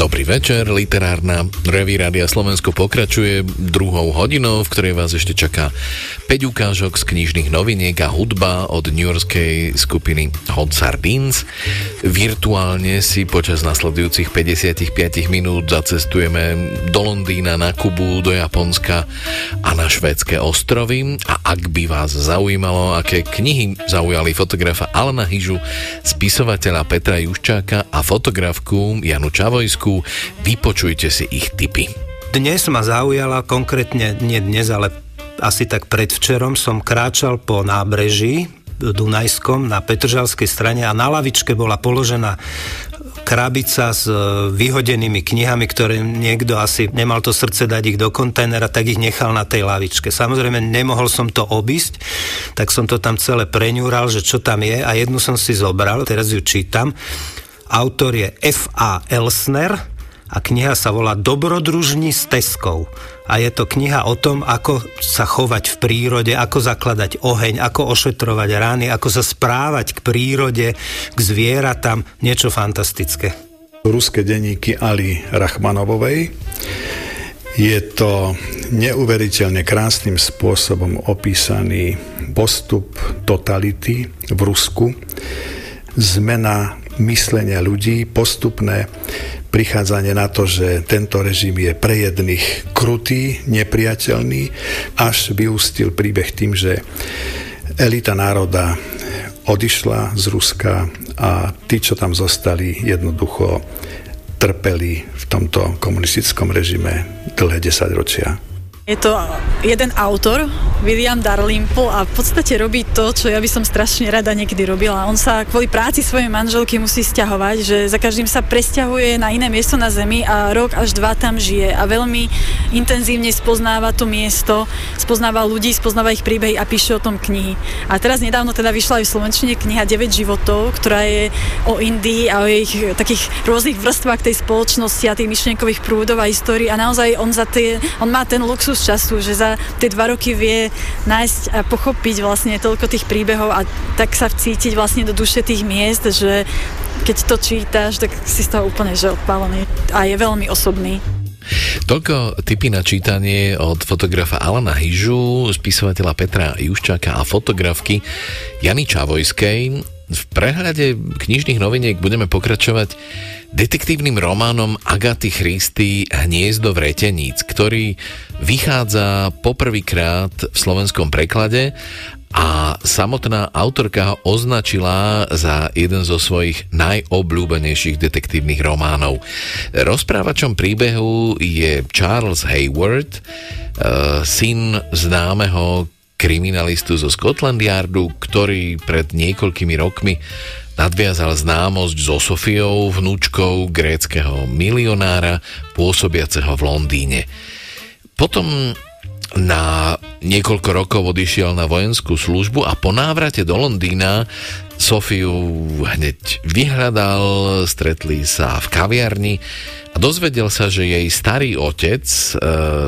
Dobrý večer, literárna Reví Rádia Slovensko pokračuje druhou hodinou, v ktorej vás ešte čaká 5 ukážok z knižných noviniek a hudba od newyorskej skupiny Hot Sardines. Virtuálne si počas nasledujúcich 55 minút zacestujeme do Londýna, na Kubu, do Japonska a na švédske ostrovy. A ak by vás zaujímalo, aké knihy zaujali fotografa Alana Hyžu, spisovateľa Petra Juščáka a fotografku Janu Čavojsku, vypočujte si ich tipy. Dnes ma zaujala konkrétne, nie dnes, ale asi tak predvčerom som kráčal po nábreží Dunajskom na Petržalskej strane a na lavičke bola položená krabica s e, vyhodenými knihami, ktoré niekto asi nemal to srdce dať ich do kontajnera, tak ich nechal na tej lavičke. Samozrejme, nemohol som to obísť, tak som to tam celé preňúral, že čo tam je a jednu som si zobral, teraz ju čítam. Autor je F.A. Elsner a kniha sa volá Dobrodružní s Teskou. A je to kniha o tom, ako sa chovať v prírode, ako zakladať oheň, ako ošetrovať rány, ako sa správať k prírode, k zvieratám. Niečo fantastické. Ruské denníky Ali Rachmanovovej. Je to neuveriteľne krásnym spôsobom opísaný postup totality v Rusku, zmena myslenia ľudí, postupné prichádzanie na to, že tento režim je pre jedných krutý, nepriateľný, až vyústil príbeh tým, že elita národa odišla z Ruska a tí, čo tam zostali, jednoducho trpeli v tomto komunistickom režime dlhé desaťročia. Je to jeden autor, William Darlimple a v podstate robí to, čo ja by som strašne rada niekedy robila. On sa kvôli práci svojej manželky musí stiahovať, že za každým sa presťahuje na iné miesto na Zemi a rok až dva tam žije a veľmi intenzívne spoznáva to miesto, spoznáva ľudí, spoznáva ich príbehy a píše o tom knihy. A teraz nedávno teda vyšla aj v Slovenčine kniha 9 životov, ktorá je o Indii a o ich takých rôznych vrstvách tej spoločnosti a tých myšlienkových prúdov a histórií a naozaj on, za tie, on má ten luxus času, že za tie dva roky vie nájsť a pochopiť vlastne toľko tých príbehov a tak sa vcítiť vlastne do duše tých miest, že keď to čítaš, tak si z toho úplne že odpálený a je veľmi osobný. Toľko tipy na čítanie od fotografa Alana Hyžu, spisovateľa Petra Juščáka a fotografky Jany Čavojskej. V prehľade knižných noviniek budeme pokračovať detektívnym románom Agaty Christy Hniezdo vreteníc, ktorý vychádza poprvýkrát v slovenskom preklade a samotná autorka ho označila za jeden zo svojich najobľúbenejších detektívnych románov. Rozprávačom príbehu je Charles Hayward, eh, syn známeho kriminalistu zo Scotland Yardu, ktorý pred niekoľkými rokmi nadviazal známosť so Sofiou, vnúčkou gréckého milionára pôsobiaceho v Londýne. Potom na niekoľko rokov odišiel na vojenskú službu a po návrate do Londýna Sofiu hneď vyhľadal, stretli sa v kaviarni a dozvedel sa, že jej starý otec, e,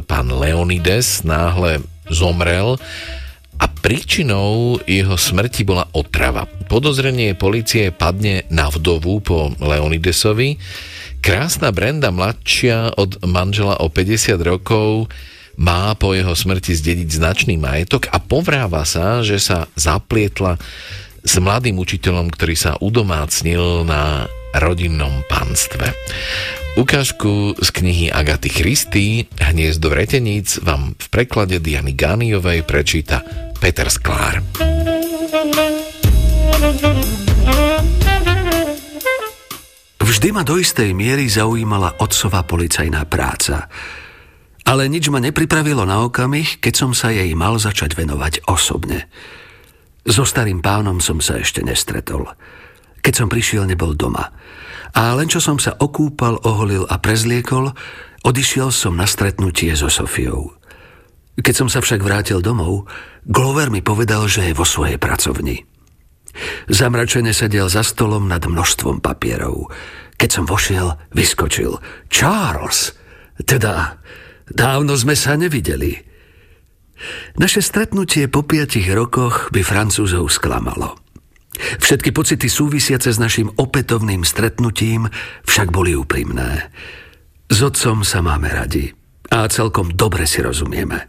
pán Leonides, náhle zomrel a príčinou jeho smrti bola otrava. Podozrenie policie padne na vdovu po Leonidesovi. Krásna Brenda mladšia od manžela o 50 rokov má po jeho smrti zdediť značný majetok a povráva sa, že sa zaplietla s mladým učiteľom, ktorý sa udomácnil na rodinnom panstve. Ukážku z knihy Agaty Christy Hniezdo vreteníc vám v preklade Diany Gániovej prečíta Peter Sklár. Vždy ma do istej miery zaujímala otcová policajná práca. Ale nič ma nepripravilo na okamih, keď som sa jej mal začať venovať osobne. So starým pánom som sa ešte nestretol. Keď som prišiel, nebol doma. A len čo som sa okúpal, oholil a prezliekol, odišiel som na stretnutie so Sofiou. Keď som sa však vrátil domov, Glover mi povedal, že je vo svojej pracovni. Zamračene sedel za stolom nad množstvom papierov. Keď som vošiel, vyskočil. Charles! Teda, dávno sme sa nevideli. Naše stretnutie po piatich rokoch by Francúzov sklamalo. Všetky pocity súvisiace s našim opätovným stretnutím však boli úprimné. S otcom sa máme radi a celkom dobre si rozumieme.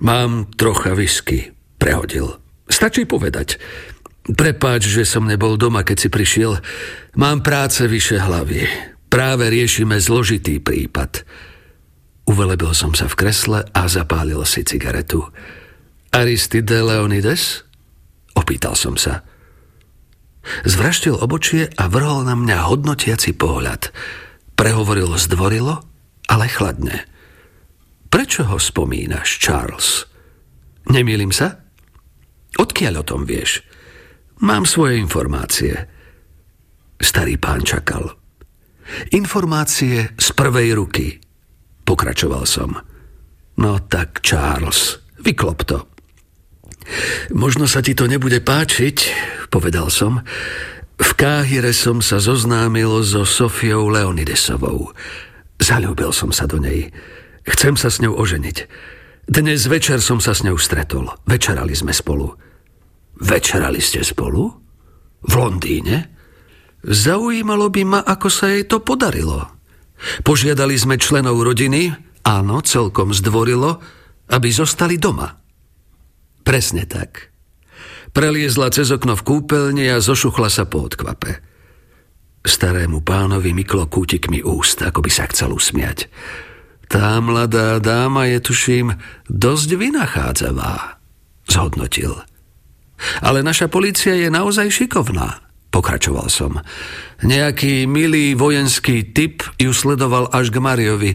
Mám trocha whisky, prehodil. Stačí povedať. Prepáč, že som nebol doma, keď si prišiel. Mám práce vyše hlavy. Práve riešime zložitý prípad. Uvelebil som sa v kresle a zapálil si cigaretu. Aristide Leonides? Opýtal som sa. Zvraštil obočie a vrhol na mňa hodnotiaci pohľad. Prehovoril zdvorilo, ale chladne. Prečo ho spomínaš, Charles? Nemýlim sa? Odkiaľ o tom vieš? Mám svoje informácie. Starý pán čakal. Informácie z prvej ruky. Pokračoval som. No tak, Charles, vyklop to. Možno sa ti to nebude páčiť, povedal som. V Káhire som sa zoznámil so Sofiou Leonidesovou. Zalúbil som sa do nej. Chcem sa s ňou oženiť. Dnes večer som sa s ňou stretol. Večerali sme spolu. Večerali ste spolu? V Londýne? Zaujímalo by ma, ako sa jej to podarilo. Požiadali sme členov rodiny, áno, celkom zdvorilo, aby zostali doma. Presne tak. Preliezla cez okno v kúpeľni a zošuchla sa po odkvape. Starému pánovi myklo kútikmi úst, ako by sa chcel usmiať. Tá mladá dáma je, tuším, dosť vynachádzavá, zhodnotil. Ale naša policia je naozaj šikovná. Pokračoval som. Nejaký milý vojenský typ ju sledoval až k Mariovi,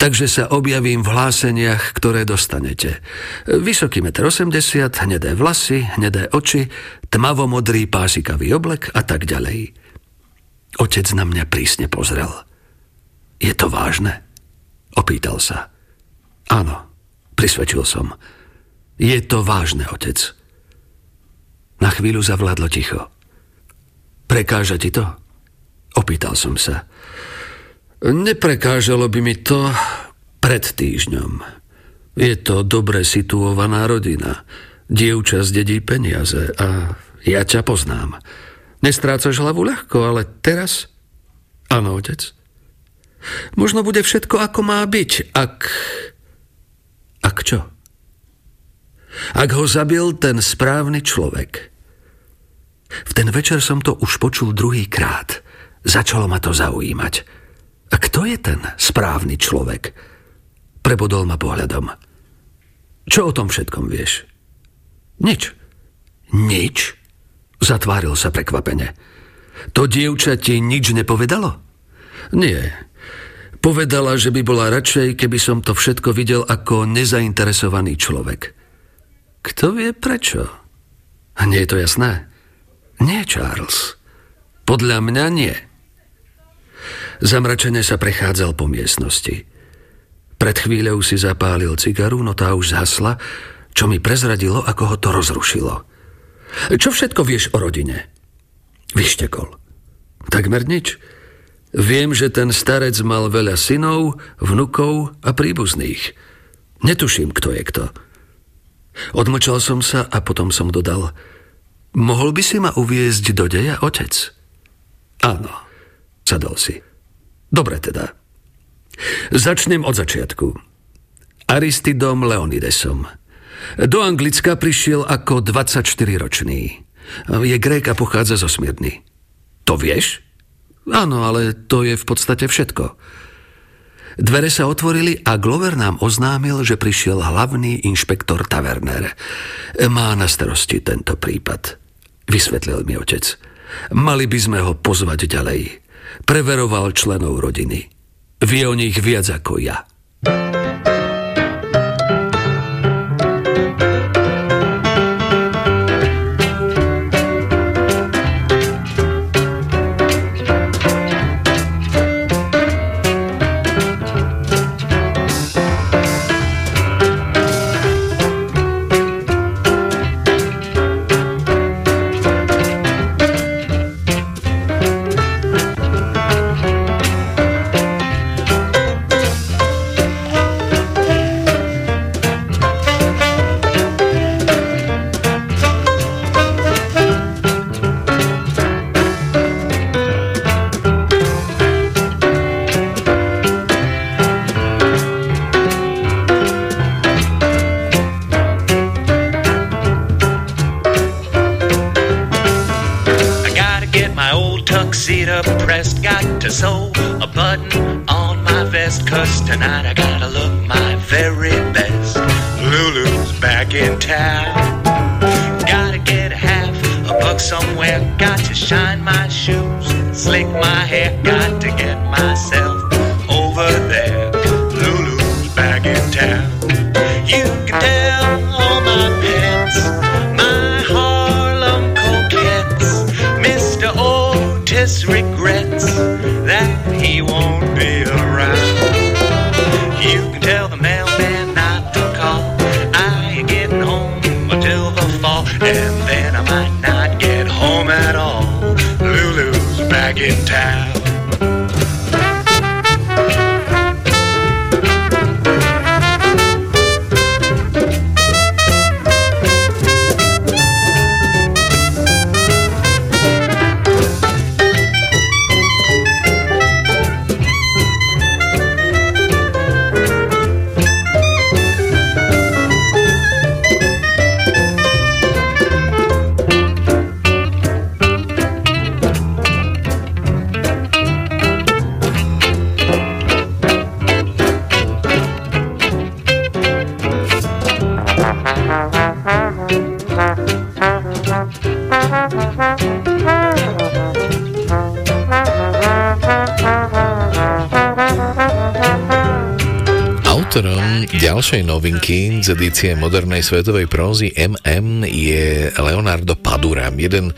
takže sa objavím v hláseniach, ktoré dostanete. Vysoký 1,80 m, hnedé vlasy, hnedé oči, tmavomodrý pásikavý oblek a tak ďalej. Otec na mňa prísne pozrel. Je to vážne? Opýtal sa. Áno, prisvedčil som. Je to vážne, otec. Na chvíľu zavládlo ticho. Prekáža ti to? Opýtal som sa. Neprekážalo by mi to pred týždňom. Je to dobre situovaná rodina. Dievča zdedí peniaze a ja ťa poznám. Nestrácaš hlavu ľahko, ale teraz... Áno, otec. Možno bude všetko, ako má byť, ak... Ak čo? Ak ho zabil ten správny človek, v ten večer som to už počul druhý krát. Začalo ma to zaujímať. A kto je ten správny človek? Prebodol ma pohľadom. Čo o tom všetkom vieš? Nič. Nič? Zatváril sa prekvapene. To dievča ti nič nepovedalo? Nie. Povedala, že by bola radšej, keby som to všetko videl ako nezainteresovaný človek. Kto vie prečo? Nie je to jasné? Nie, Charles. Podľa mňa nie. Zamračene sa prechádzal po miestnosti. Pred chvíľou si zapálil cigaru, no tá už zhasla, čo mi prezradilo, ako ho to rozrušilo. Čo všetko vieš o rodine? Vyštekol. Takmer nič. Viem, že ten starec mal veľa synov, vnukov a príbuzných. Netuším, kto je kto. Odmlčal som sa a potom som dodal – Mohol by si ma uviezť do deja, otec? Áno, sadol si. Dobre teda. Začnem od začiatku. Aristidom Leonidesom. Do Anglicka prišiel ako 24-ročný. Je Grék a pochádza zo Smirny. To vieš? Áno, ale to je v podstate všetko. Dvere sa otvorili a Glover nám oznámil, že prišiel hlavný inšpektor Taverner. Má na starosti tento prípad vysvetlil mi otec. Mali by sme ho pozvať ďalej. Preveroval členov rodiny. Vie o nich viac ako ja. tuxedo and then I might not get home at all. Lulu's back in town. Ďalšej novinky z edície modernej svetovej prózy MM je Leonardo Padura, jeden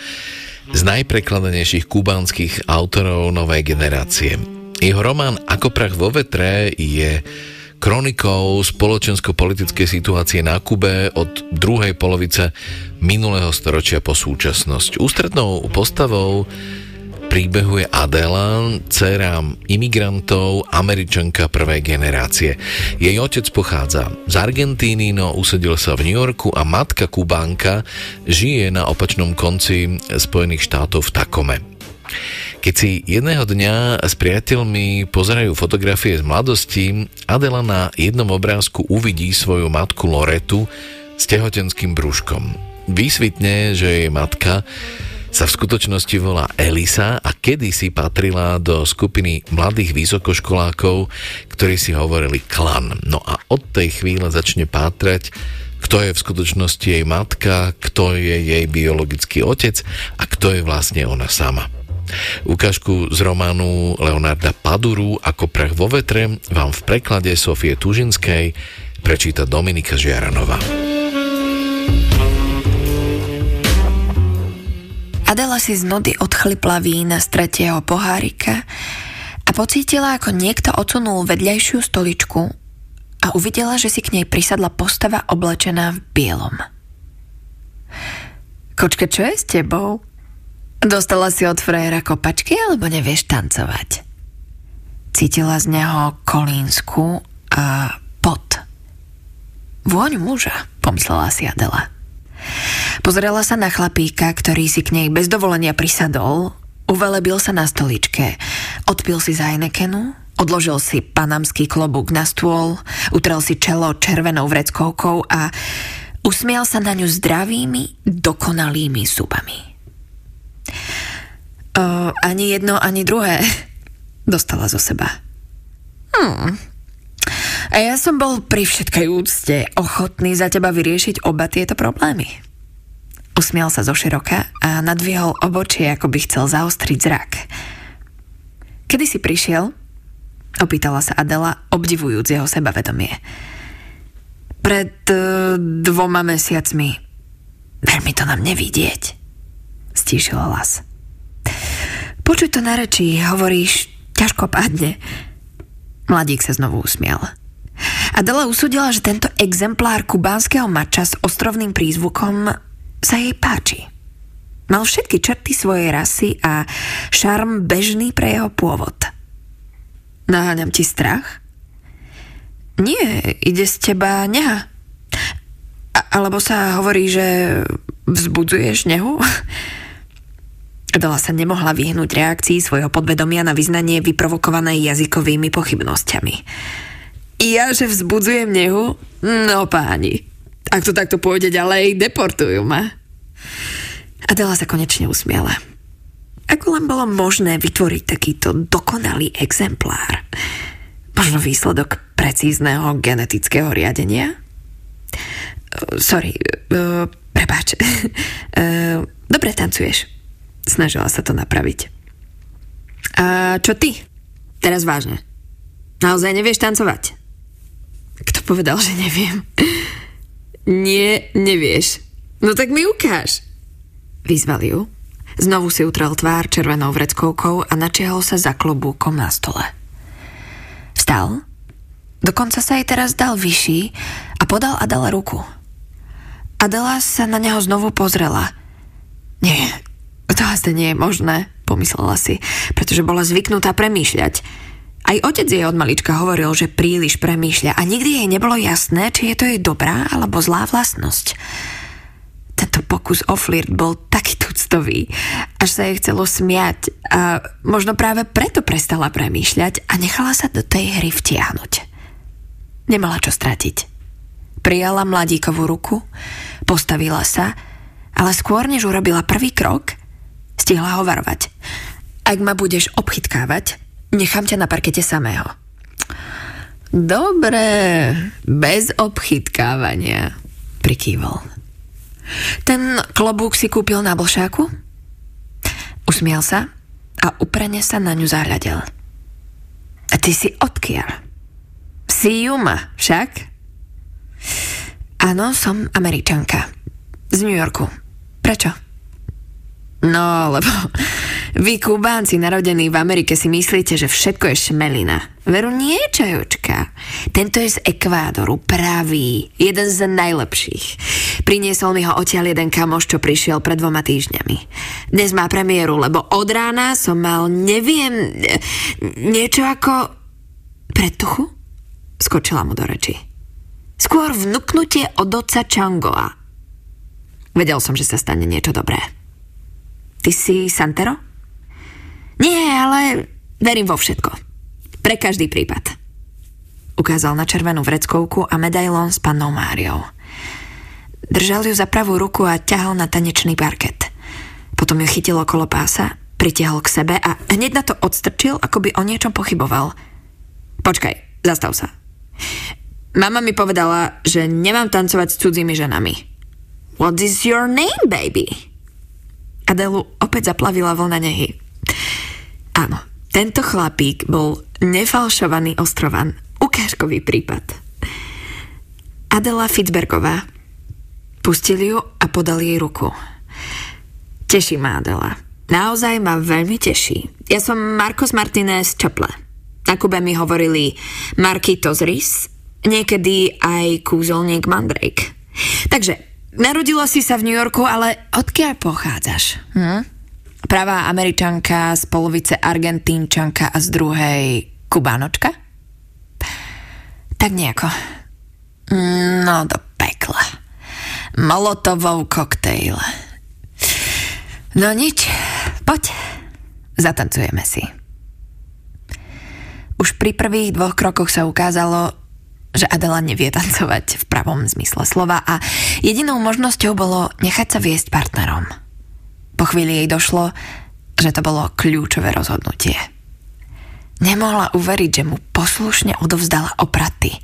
z najprekladanejších kubánskych autorov novej generácie. Jeho román Ako prach vo vetre je kronikou spoločensko-politickej situácie na Kube od druhej polovice minulého storočia po súčasnosť. Ústrednou postavou príbehu je Adela, dcera imigrantov, američanka prvej generácie. Jej otec pochádza z Argentíny, no usadil sa v New Yorku a matka Kubánka žije na opačnom konci Spojených štátov v Takome. Keď si jedného dňa s priateľmi pozerajú fotografie z mladosti, Adela na jednom obrázku uvidí svoju matku Loretu s tehotenským brúškom. Vysvitne, že jej matka sa v skutočnosti volá Elisa a kedysi patrila do skupiny mladých vysokoškolákov, ktorí si hovorili klan. No a od tej chvíle začne pátrať, kto je v skutočnosti jej matka, kto je jej biologický otec a kto je vlastne ona sama. Ukážku z románu Leonarda Paduru ako prach vo vetre vám v preklade Sofie Tužinskej prečíta Dominika Žiaranová. Adela si z nudy odchlipla vína z tretieho pohárika a pocítila, ako niekto odsunul vedľajšiu stoličku a uvidela, že si k nej prisadla postava oblečená v bielom. Kočka, čo je s tebou? Dostala si od frajera kopačky alebo nevieš tancovať? Cítila z neho kolínsku a pot. Vôň muža, pomyslela si Adela. Pozerala sa na chlapíka, ktorý si k nej bez dovolenia prisadol, uvelebil sa na stoličke, odpil si z Heinekenu, odložil si panamský klobúk na stôl, utrel si čelo červenou vreckovkou a usmial sa na ňu zdravými, dokonalými zubami. O, ani jedno, ani druhé. [laughs] Dostala zo seba. Hmm. A ja som bol pri všetkej úcte ochotný za teba vyriešiť oba tieto problémy. Usmiel sa zo široka a nadvihol obočie, ako by chcel zaostriť zrak. Kedy si prišiel? Opýtala sa Adela, obdivujúc jeho sebavedomie. Pred uh, dvoma mesiacmi. Veľmi to nám nevidieť. Stíšil hlas. Počuť to na reči, hovoríš, ťažko padne. Mladík sa znovu usmiel. Adela usúdila, že tento exemplár kubánskeho mača s ostrovným prízvukom sa jej páči. Mal všetky črty svojej rasy a šarm bežný pre jeho pôvod. Naháňam ti strach? Nie, ide z teba neha. A- alebo sa hovorí, že vzbudzuješ nehu? [laughs] Adela sa nemohla vyhnúť reakcii svojho podvedomia na vyznanie vyprovokované jazykovými pochybnosťami. Ja, že vzbudzujem nehu? No páni, ak to takto pôjde ďalej, deportujú ma. Adela sa konečne usmiala. Ako len bolo možné vytvoriť takýto dokonalý exemplár? Možno výsledok precízneho genetického riadenia? Uh, sorry, uh, prepáč. Uh, [laughs] dobre tancuješ. Snažila sa to napraviť. A čo ty? Teraz vážne. Naozaj nevieš tancovať? Kto povedal, že neviem? Nie, nevieš. No tak mi ukáž. Vyzval ju. Znovu si utrel tvár červenou vreckovkou a načiahol sa za klobúkom na stole. Vstal. Dokonca sa jej teraz dal vyšší a podal Adela ruku. Adela sa na neho znovu pozrela. Nie, to asi nie je možné, pomyslela si, pretože bola zvyknutá premýšľať. Aj otec jej od malička hovoril, že príliš premýšľa a nikdy jej nebolo jasné, či je to jej dobrá alebo zlá vlastnosť. Tento pokus o flirt bol taký tuctový, až sa jej chcelo smiať a možno práve preto prestala premýšľať a nechala sa do tej hry vtiahnuť. Nemala čo stratiť. Prijala mladíkovú ruku, postavila sa, ale skôr než urobila prvý krok, stihla ho varovať. Ak ma budeš obchytkávať, nechám ťa na parkete samého. Dobre, bez obchytkávania, prikývol. Ten klobúk si kúpil na blšáku? Usmiel sa a uprene sa na ňu zahľadel. A ty si odkiaľ? Si Juma, však? Áno, som Američanka. Z New Yorku. Prečo? No, lebo [laughs] vy, Kubánci, narodení v Amerike, si myslíte, že všetko je šmelina. Veru nie, čajočka. Tento je z Ekvádoru, pravý, jeden z najlepších. Priniesol mi ho odtiaľ jeden kamoš, čo prišiel pred dvoma týždňami. Dnes má premiéru, lebo od rána som mal, neviem, niečo ako... Predtuchu? Skočila mu do reči. Skôr vnúknutie od oca Changoa. Vedel som, že sa stane niečo dobré. Ty si Santero? Nie, ale verím vo všetko. Pre každý prípad. Ukázal na červenú vreckovku a medailón s pannou Máriou. Držal ju za pravú ruku a ťahal na tanečný parket. Potom ju chytil okolo pása, pritiahol k sebe a hneď na to odstrčil, ako by o niečom pochyboval. Počkaj, zastav sa. Mama mi povedala, že nemám tancovať s cudzími ženami. What is your name, baby? Adelu opäť zaplavila vlna nehy. Áno, tento chlapík bol nefalšovaný ostrovan. Ukážkový prípad. Adela Fitzbergová. Pustil ju a podal jej ruku. Teší ma Adela. Naozaj ma veľmi teší. Ja som Marcos Martinez Čaple. Na Kube mi hovorili Marquitos Rys, niekedy aj kúzelník Mandrake. Takže, narodila si sa v New Yorku, ale odkiaľ pochádzaš? Hm? Pravá američanka, z polovice argentínčanka a z druhej kubánočka? Tak nejako. No do pekla. Molotovou koktejl. No nič, poď, zatancujeme si. Už pri prvých dvoch krokoch sa ukázalo, že Adela nevie tancovať v pravom zmysle slova a jedinou možnosťou bolo nechať sa viesť partnerom. Po chvíli jej došlo, že to bolo kľúčové rozhodnutie. Nemohla uveriť, že mu poslušne odovzdala opraty.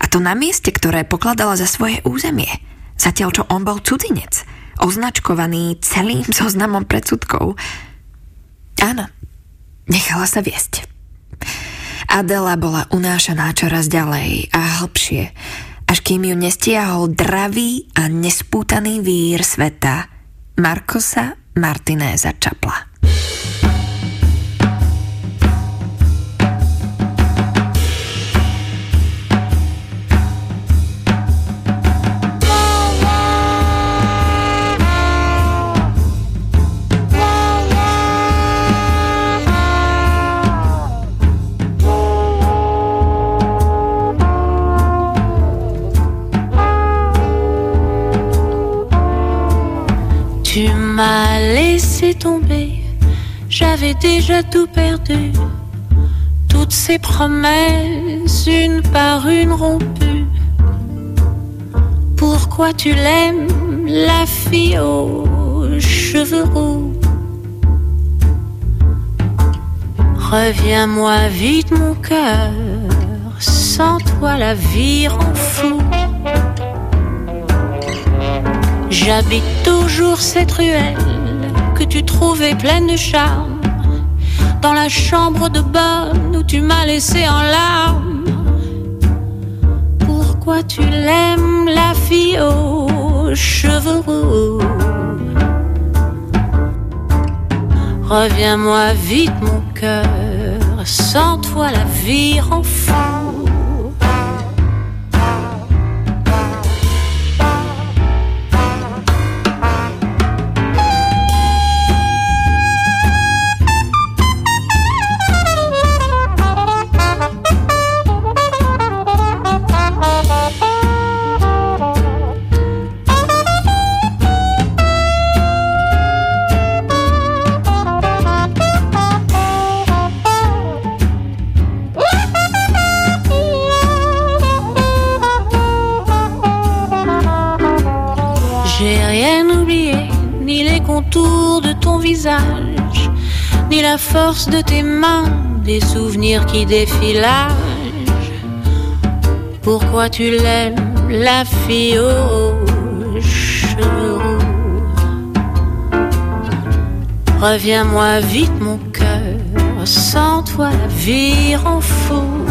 A to na mieste, ktoré pokladala za svoje územie. Zatiaľ, čo on bol cudzinec, označkovaný celým zoznamom predsudkov. Áno, nechala sa viesť. Adela bola unášaná čoraz ďalej a hlbšie, až kým ju nestiahol dravý a nespútaný vír sveta Markosa Martinéza Čapla. M'as laissé tomber, j'avais déjà tout perdu. Toutes ces promesses, une par une rompues. Pourquoi tu l'aimes, la fille aux cheveux roux? Reviens-moi vite mon cœur, sans toi la vie rend fou. J'habite toujours cette ruelle que tu trouvais pleine de charme, dans la chambre de bonne où tu m'as laissé en larmes. Pourquoi tu l'aimes, la fille aux cheveux roux? Reviens-moi vite mon cœur, sans toi la vie rend. Des souvenirs qui défilent l'âge. Pourquoi tu l'aimes, la fille aux cheveux Reviens-moi vite mon cœur, sans toi la vie rend fou.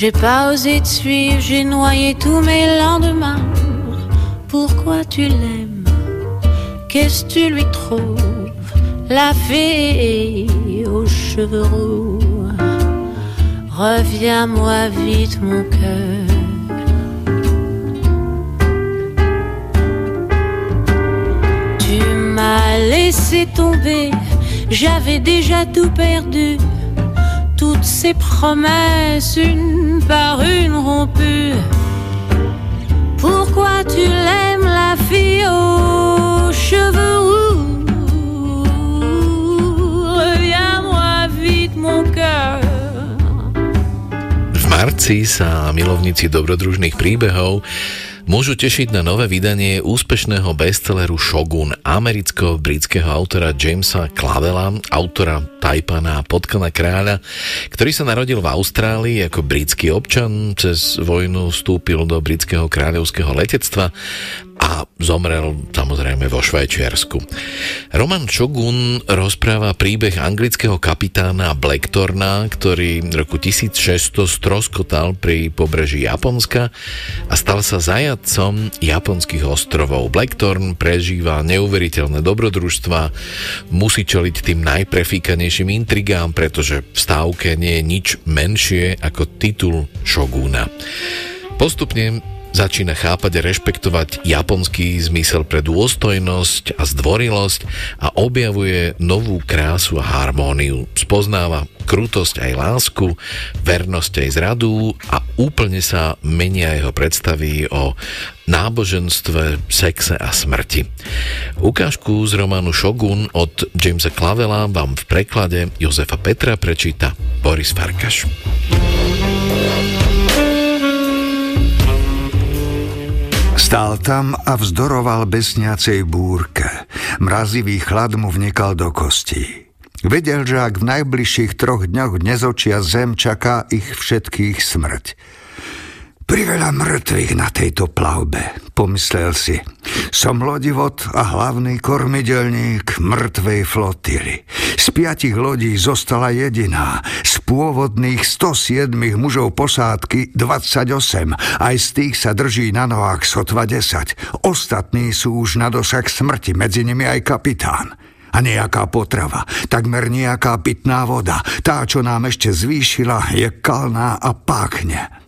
J'ai pas osé te suivre, j'ai noyé tous mes lendemains. Pourquoi tu l'aimes? Qu'est-ce que tu lui trouves? La fée aux cheveux roux. Reviens-moi vite, mon cœur. Tu m'as laissé tomber, j'avais déjà tout perdu. Toutes ces promesses, une par une rompues. Pourquoi tu l'aimes, la fille aux cheveux roux Reviens-moi vite, mon cœur. V marci sa milovníci dobrodružných príbehov môžu tešiť na nové vydanie úspešného bestselleru Shogun amerického britského autora Jamesa Clavela, autora Tajpana a Potkana kráľa, ktorý sa narodil v Austrálii ako britský občan, cez vojnu vstúpil do britského kráľovského letectva a zomrel samozrejme vo Švajčiarsku. Roman Shogun rozpráva príbeh anglického kapitána Blacktorna, ktorý v roku 1600 stroskotal pri pobreží Japonska a stal sa zajadcom japonských ostrovov. Blacktorn prežíva neuveriteľné dobrodružstva, musí čeliť tým najprefíkanejším intrigám, pretože v stávke nie je nič menšie ako titul Shoguna. Postupne začína chápať a rešpektovať japonský zmysel pre dôstojnosť a zdvorilosť a objavuje novú krásu a harmóniu. Spoznáva krutosť aj lásku, vernosť aj zradu a úplne sa menia jeho predstavy o náboženstve, sexe a smrti. Ukážku z románu Shogun od Jamesa Clavela vám v preklade Jozefa Petra prečíta Boris Farkaš. Stál tam a vzdoroval besniacej búrke. Mrazivý chlad mu vnikal do kostí. Vedel, že ak v najbližších troch dňoch nezočia zem, čaká ich všetkých smrť. Priveľa mŕtvych na tejto plavbe, pomyslel si. Som lodivod a hlavný kormidelník mŕtvej flotily. Z piatich lodí zostala jediná. Z pôvodných 107 mužov posádky 28. Aj z tých sa drží na nohách sotva 10. Ostatní sú už na dosah smrti, medzi nimi aj kapitán a nejaká potrava, takmer nejaká pitná voda. Tá, čo nám ešte zvýšila, je kalná a pákne.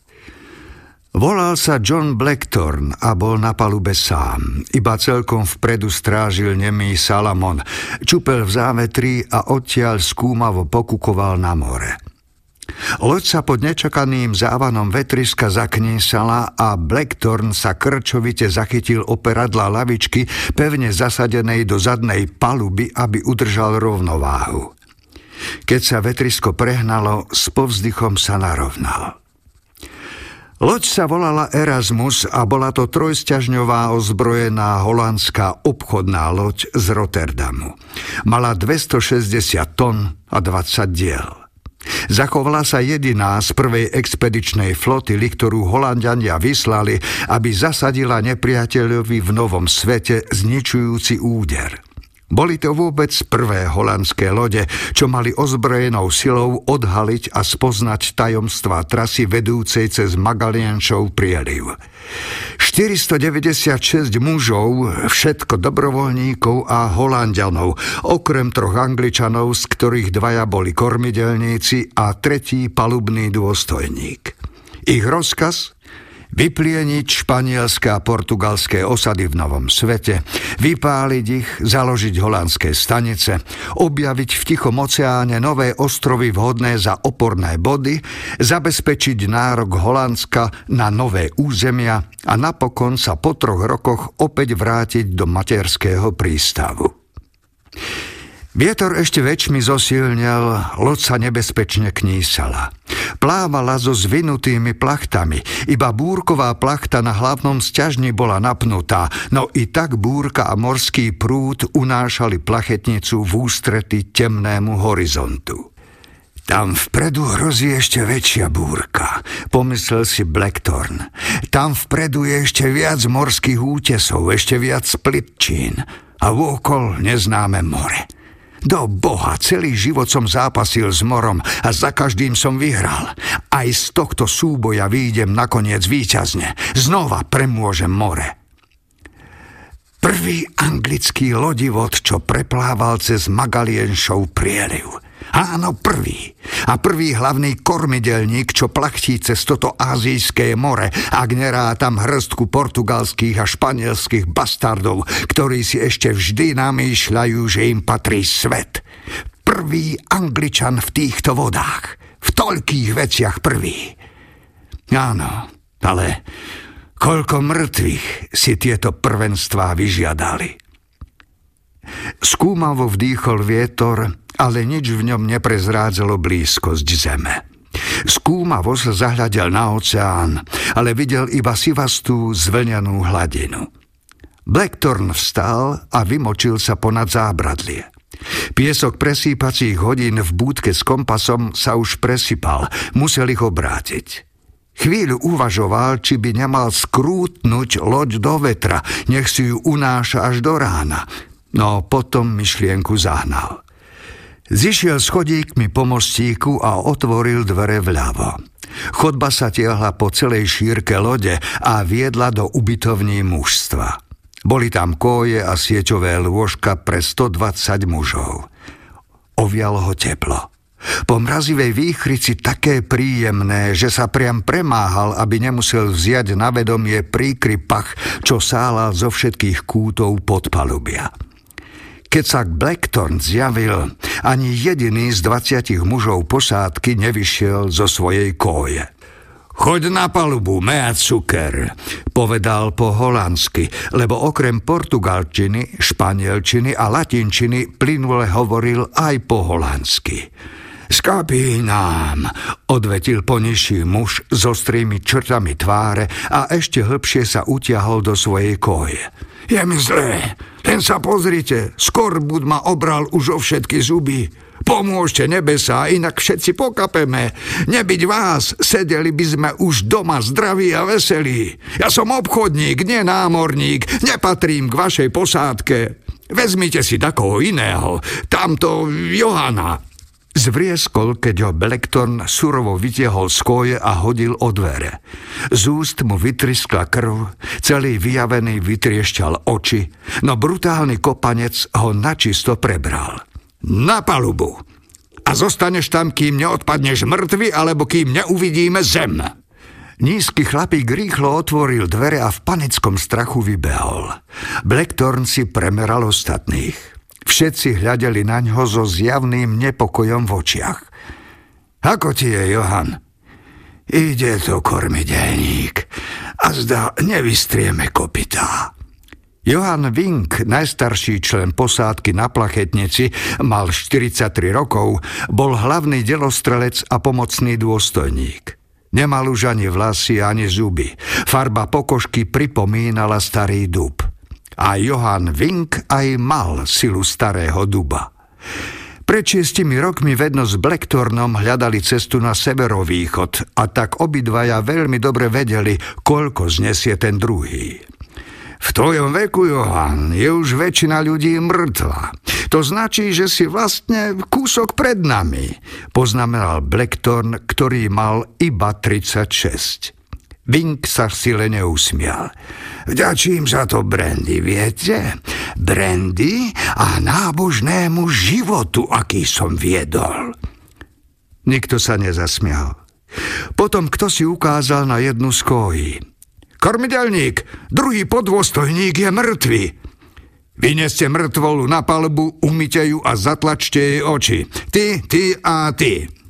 Volal sa John Blackthorn a bol na palube sám. Iba celkom vpredu strážil nemý Salamon. Čupel v závetri a odtiaľ skúmavo pokukoval na more. Loď sa pod nečakaným závanom vetriska zaknísala a Blackthorn sa krčovite zachytil operadla lavičky pevne zasadenej do zadnej paluby, aby udržal rovnováhu. Keď sa vetrisko prehnalo, s povzdychom sa narovnal. Loď sa volala Erasmus a bola to trojsťažňová ozbrojená holandská obchodná loď z Rotterdamu. Mala 260 tón a 20 diel. Zachovala sa jediná z prvej expedičnej flotily, ktorú Holandiania vyslali, aby zasadila nepriateľovi v novom svete zničujúci úder – boli to vôbec prvé holandské lode, čo mali ozbrojenou silou odhaliť a spoznať tajomstvá trasy vedúcej cez Magaliančov prieliv. 496 mužov, všetko dobrovoľníkov a holandianov, okrem troch angličanov, z ktorých dvaja boli kormidelníci a tretí palubný dôstojník. Ich rozkaz? Vyplieniť španielské a portugalské osady v Novom svete, vypáliť ich, založiť holandské stanice, objaviť v Tichom oceáne nové ostrovy vhodné za oporné body, zabezpečiť nárok Holandska na nové územia a napokon sa po troch rokoch opäť vrátiť do materského prístavu. Vietor ešte väčšmi zosilnel, loď sa nebezpečne knísala. Plávala so zvinutými plachtami, iba búrková plachta na hlavnom sťažni bola napnutá, no i tak búrka a morský prúd unášali plachetnicu v ústrety temnému horizontu. Tam vpredu hrozí ešte väčšia búrka, pomyslel si Blackthorn. Tam vpredu je ešte viac morských útesov, ešte viac splitčín a vôkol neznáme more. Do boha, celý život som zápasil s morom a za každým som vyhral. Aj z tohto súboja výjdem nakoniec výťazne. Znova premôžem more. Prvý anglický lodivod, čo preplával cez Magalienšov prieliv – Áno, prvý. A prvý hlavný kormidelník, čo plachtí cez toto azijské more, ak tam hrstku portugalských a španielských bastardov, ktorí si ešte vždy namýšľajú, že im patrí svet. Prvý angličan v týchto vodách. V toľkých veciach prvý. Áno, ale koľko mŕtvych si tieto prvenstvá vyžiadali. Skúmavo vdýchol vietor ale nič v ňom neprezrádzalo blízkosť zeme. Skúmavo sa zahľadil na oceán, ale videl iba sivastú zvlňanú hladinu. Blackthorn vstal a vymočil sa ponad zábradlie. Piesok presýpacích hodín v búdke s kompasom sa už presypal, musel ich obrátiť. Chvíľu uvažoval, či by nemal skrútnuť loď do vetra, nech si ju unáša až do rána, no potom myšlienku zahnal. Zišiel schodíkmi po mostíku a otvoril dvere vľavo. Chodba sa tiahla po celej šírke lode a viedla do ubytovní mužstva. Boli tam koje a sieťové lôžka pre 120 mužov. Ovialo ho teplo. Po mrazivej výchrici také príjemné, že sa priam premáhal, aby nemusel vziať na vedomie príkrypach, čo sálal zo všetkých kútov podpalubia. Keď sa Blackthorn zjavil, ani jediný z 20 mužov posádky nevyšiel zo svojej kóje. Choď na palubu, mea cuker, povedal po holandsky, lebo okrem portugalčiny, španielčiny a latinčiny plynule hovoril aj po holandsky. Skapí nám, odvetil ponižší muž s ostrými črtami tváre a ešte hlbšie sa utiahol do svojej koje. Je mi zlé, len sa pozrite, skorbut ma obral už o všetky zuby. Pomôžte nebesa, inak všetci pokapeme. Nebyť vás, sedeli by sme už doma zdraví a veselí. Ja som obchodník, nie námorník, nepatrím k vašej posádke. Vezmite si takoho iného, tamto Johana. Zvrieskol, keď ho Blackthorn surovo vytiahol z koje a hodil o dvere. Z úst mu vytriskla krv, celý vyjavený vytriešťal oči, no brutálny kopanec ho načisto prebral. Na palubu! A zostaneš tam, kým neodpadneš mŕtvy, alebo kým neuvidíme zem. Nízky chlapík rýchlo otvoril dvere a v panickom strachu vybehol. Blackthorn si premeral ostatných. Všetci hľadeli na ňo so zjavným nepokojom v očiach. Ako ti je, Johan? Ide to kormidelník a zdá nevystrieme kopytá. Johan Vink, najstarší člen posádky na plachetnici, mal 43 rokov, bol hlavný delostrelec a pomocný dôstojník. Nemal už ani vlasy, ani zuby. Farba pokožky pripomínala starý dub. A Johan Vink aj mal silu starého duba. Pred šiestimi rokmi vedno s Blacktornom hľadali cestu na severovýchod a tak obidvaja veľmi dobre vedeli, koľko znesie ten druhý. V tvojom veku, Johan, je už väčšina ľudí mŕtva. To značí, že si vlastne kúsok pred nami, poznamenal Blacktorn, ktorý mal iba 36. Vink sa sile neusmial. Vďačím za to Brandy, viete? Brandy a nábožnému životu, aký som viedol. Nikto sa nezasmial. Potom kto si ukázal na jednu z kojí. Kormidelník, druhý podôstojník je mŕtvy. Vyneste mŕtvolu na palbu, umyte ju a zatlačte jej oči. Ty, ty a ty.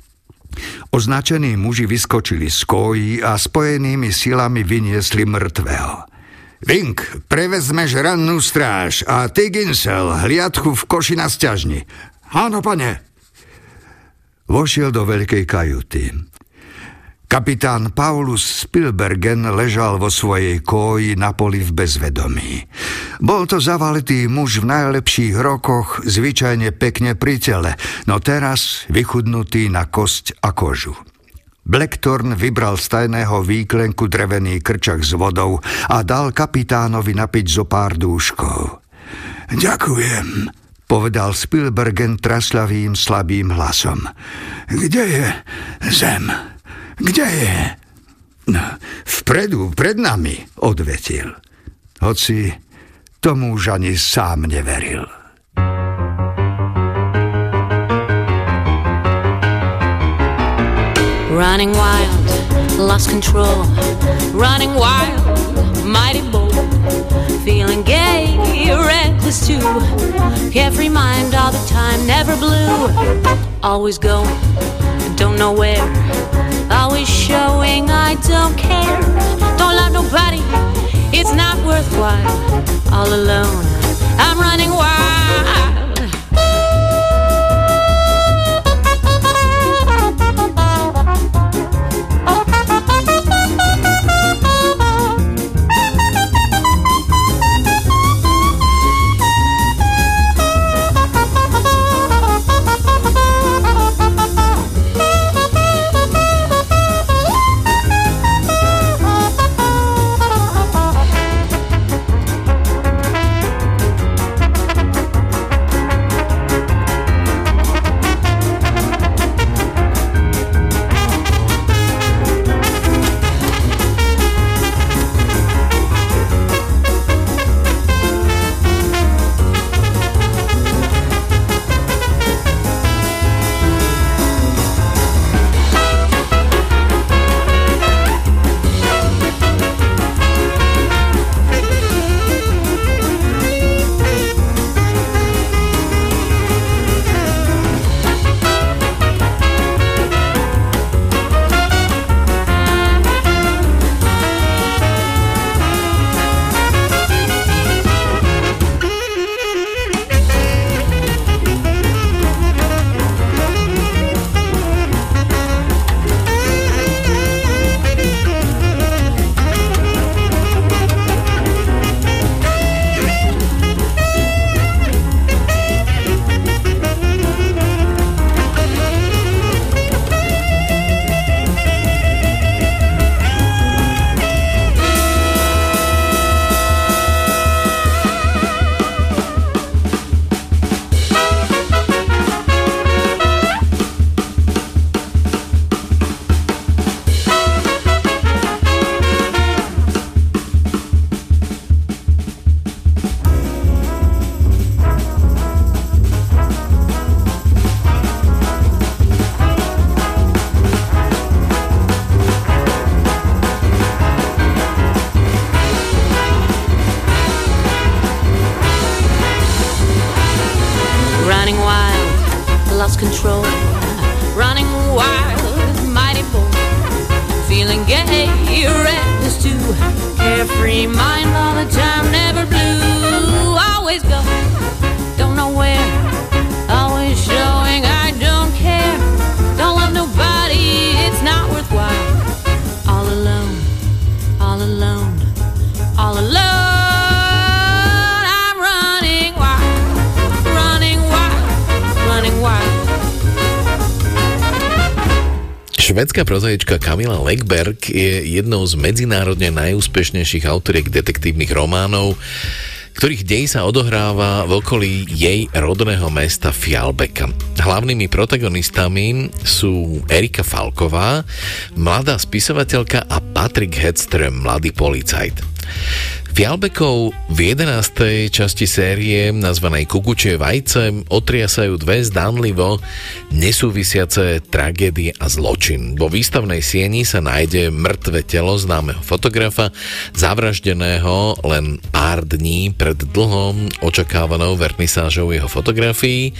Označení muži vyskočili z kojí a spojenými silami vyniesli mŕtvého. Vink, prevezmeš rannú stráž a ty, Ginsel, hliadku v koši na sťažni. Áno, pane. Vošiel do veľkej kajuty. Kapitán Paulus Spielbergen ležal vo svojej kóji na poli v bezvedomí. Bol to zavalitý muž v najlepších rokoch, zvyčajne pekne pri tele, no teraz vychudnutý na kosť a kožu. Blackthorn vybral z tajného výklenku drevený krčak s vodou a dal kapitánovi napiť zo pár dúškov. Ďakujem, povedal Spielbergen trasľavým slabým hlasom. Kde je zem? Kde je? No, vpredu, pred nami, odvetil. Hoci tomu už ani sám neveril. Running wild, lost control. Running wild, mighty bold. Feeling gay, reckless too. Carefree mind all the time, never blue. Always going, don't know where always showing I don't care. Don't love nobody, it's not worthwhile. All alone, I'm running wild. Švedská prozaička Kamila Legberg je jednou z medzinárodne najúspešnejších autoriek detektívnych románov, ktorých dej sa odohráva v okolí jej rodného mesta Fialbeka. Hlavnými protagonistami sú Erika Falková, mladá spisovateľka a Patrick Hedström, mladý policajt. Fialbekov v 11. časti série nazvanej Kukučie vajce otriasajú dve zdánlivo nesúvisiace tragédie a zločin. Vo výstavnej sieni sa nájde mŕtve telo známeho fotografa, zavraždeného len pár dní pred dlhom očakávanou vernisážou jeho fotografií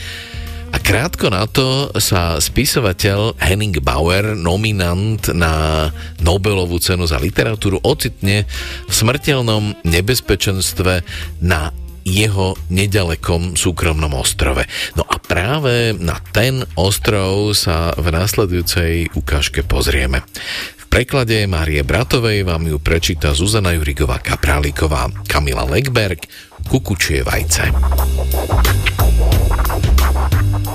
a krátko na to sa spisovateľ Henning Bauer, nominant na Nobelovú cenu za literatúru, ocitne v smrteľnom nebezpečenstve na jeho nedalekom súkromnom ostrove. No a práve na ten ostrov sa v následujúcej ukážke pozrieme. V preklade Márie Bratovej vám ju prečíta Zuzana Jurigová Kapráliková, Kamila Legberg, Kukučie vajce.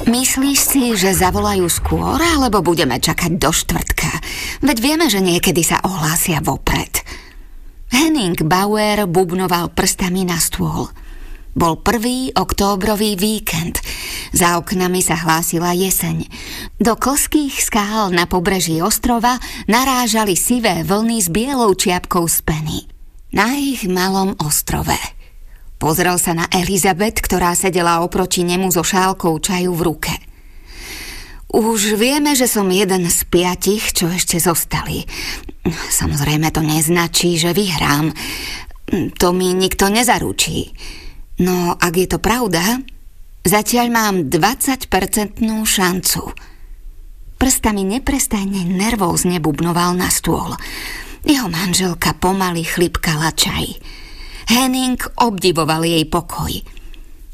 Myslíš si, že zavolajú skôr, alebo budeme čakať do štvrtka? Veď vieme, že niekedy sa ohlásia vopred. Henning Bauer bubnoval prstami na stôl. Bol prvý októbrový víkend. Za oknami sa hlásila jeseň. Do klských skál na pobreží ostrova narážali sivé vlny s bielou čiapkou z. Na ich malom ostrove. Pozrel sa na Elizabeth, ktorá sedela oproti nemu so šálkou čaju v ruke. Už vieme, že som jeden z piatich, čo ešte zostali. Samozrejme to neznačí, že vyhrám. To mi nikto nezaručí. No ak je to pravda, zatiaľ mám 20-percentnú šancu. Prstami neprestajne nervózne bubnoval na stôl. Jeho manželka pomaly chlipkala čaj. Henning obdivoval jej pokoj.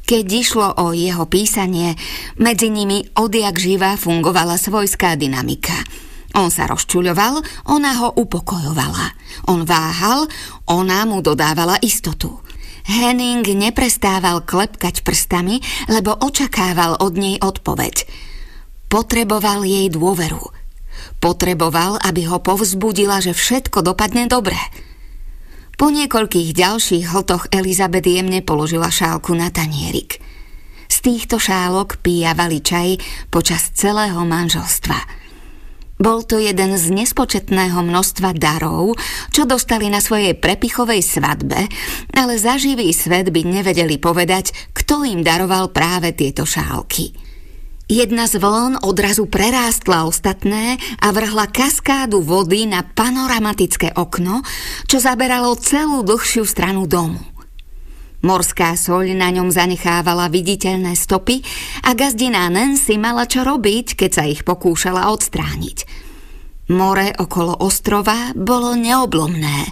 Keď išlo o jeho písanie, medzi nimi odjak živa fungovala svojská dynamika. On sa rozčuľoval, ona ho upokojovala. On váhal, ona mu dodávala istotu. Henning neprestával klepkať prstami, lebo očakával od nej odpoveď. Potreboval jej dôveru. Potreboval, aby ho povzbudila, že všetko dopadne dobre. Po niekoľkých ďalších hltoch Elizabeth jemne položila šálku na tanierik. Z týchto šálok pijavali čaj počas celého manželstva. Bol to jeden z nespočetného množstva darov, čo dostali na svojej prepichovej svadbe, ale za živý svet by nevedeli povedať, kto im daroval práve tieto šálky. Jedna z vln odrazu prerástla ostatné a vrhla kaskádu vody na panoramatické okno, čo zaberalo celú dlhšiu stranu domu. Morská soľ na ňom zanechávala viditeľné stopy a gazdiná Nancy mala čo robiť, keď sa ich pokúšala odstrániť. More okolo ostrova bolo neoblomné,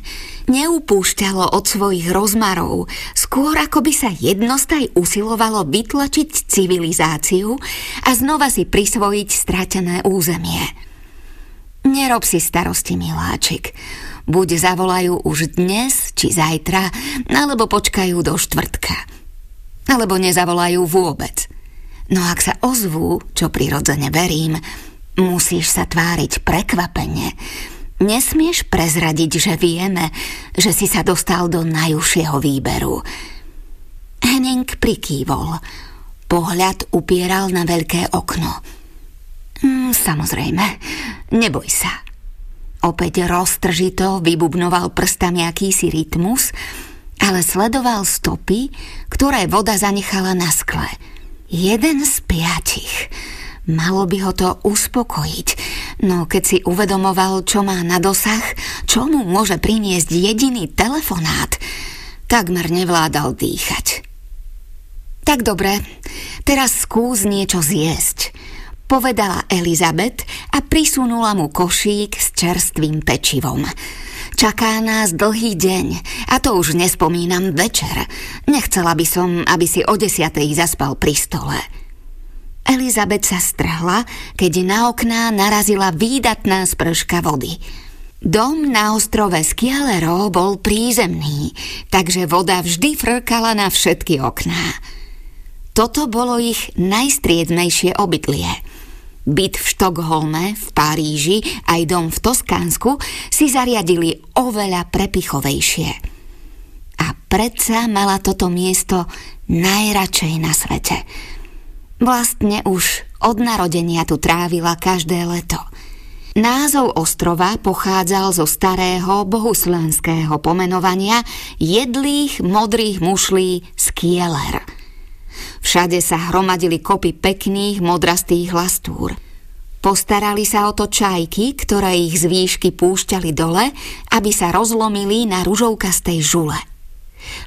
neupúšťalo od svojich rozmarov, skôr ako by sa jednostaj usilovalo vytlačiť civilizáciu a znova si prisvojiť stratené územie. Nerob si starosti, miláčik. Buď zavolajú už dnes, či zajtra, alebo počkajú do štvrtka. Alebo nezavolajú vôbec. No ak sa ozvú, čo prirodzene verím, Musíš sa tváriť prekvapene. Nesmieš prezradiť, že vieme, že si sa dostal do najúžšieho výberu. Henning prikývol. Pohľad upieral na veľké okno. Mm, samozrejme, neboj sa. Opäť roztržito vybubnoval prstami akýsi rytmus, ale sledoval stopy, ktoré voda zanechala na skle. Jeden z piatich. Malo by ho to uspokojiť, no keď si uvedomoval, čo má na dosah, čo mu môže priniesť jediný telefonát, takmer nevládal dýchať. Tak dobre, teraz skús niečo zjesť. povedala Elizabeth a prisunula mu košík s čerstvým pečivom. Čaká nás dlhý deň a to už nespomínam večer. Nechcela by som, aby si o desiatej zaspal pri stole. Elizabeth sa strhla, keď na okná narazila výdatná sprška vody. Dom na ostrove Skialero bol prízemný, takže voda vždy frkala na všetky okná. Toto bolo ich najstriednejšie obydlie. Byt v Štokholme, v Paríži aj dom v Toskánsku si zariadili oveľa prepichovejšie. A predsa mala toto miesto najradšej na svete. Vlastne už od narodenia tu trávila každé leto. Názov ostrova pochádzal zo starého bohuslenského pomenovania jedlých modrých mušlí Skieler – Všade sa hromadili kopy pekných modrastých lastúr. Postarali sa o to čajky, ktoré ich z výšky púšťali dole, aby sa rozlomili na ružovkastej žule.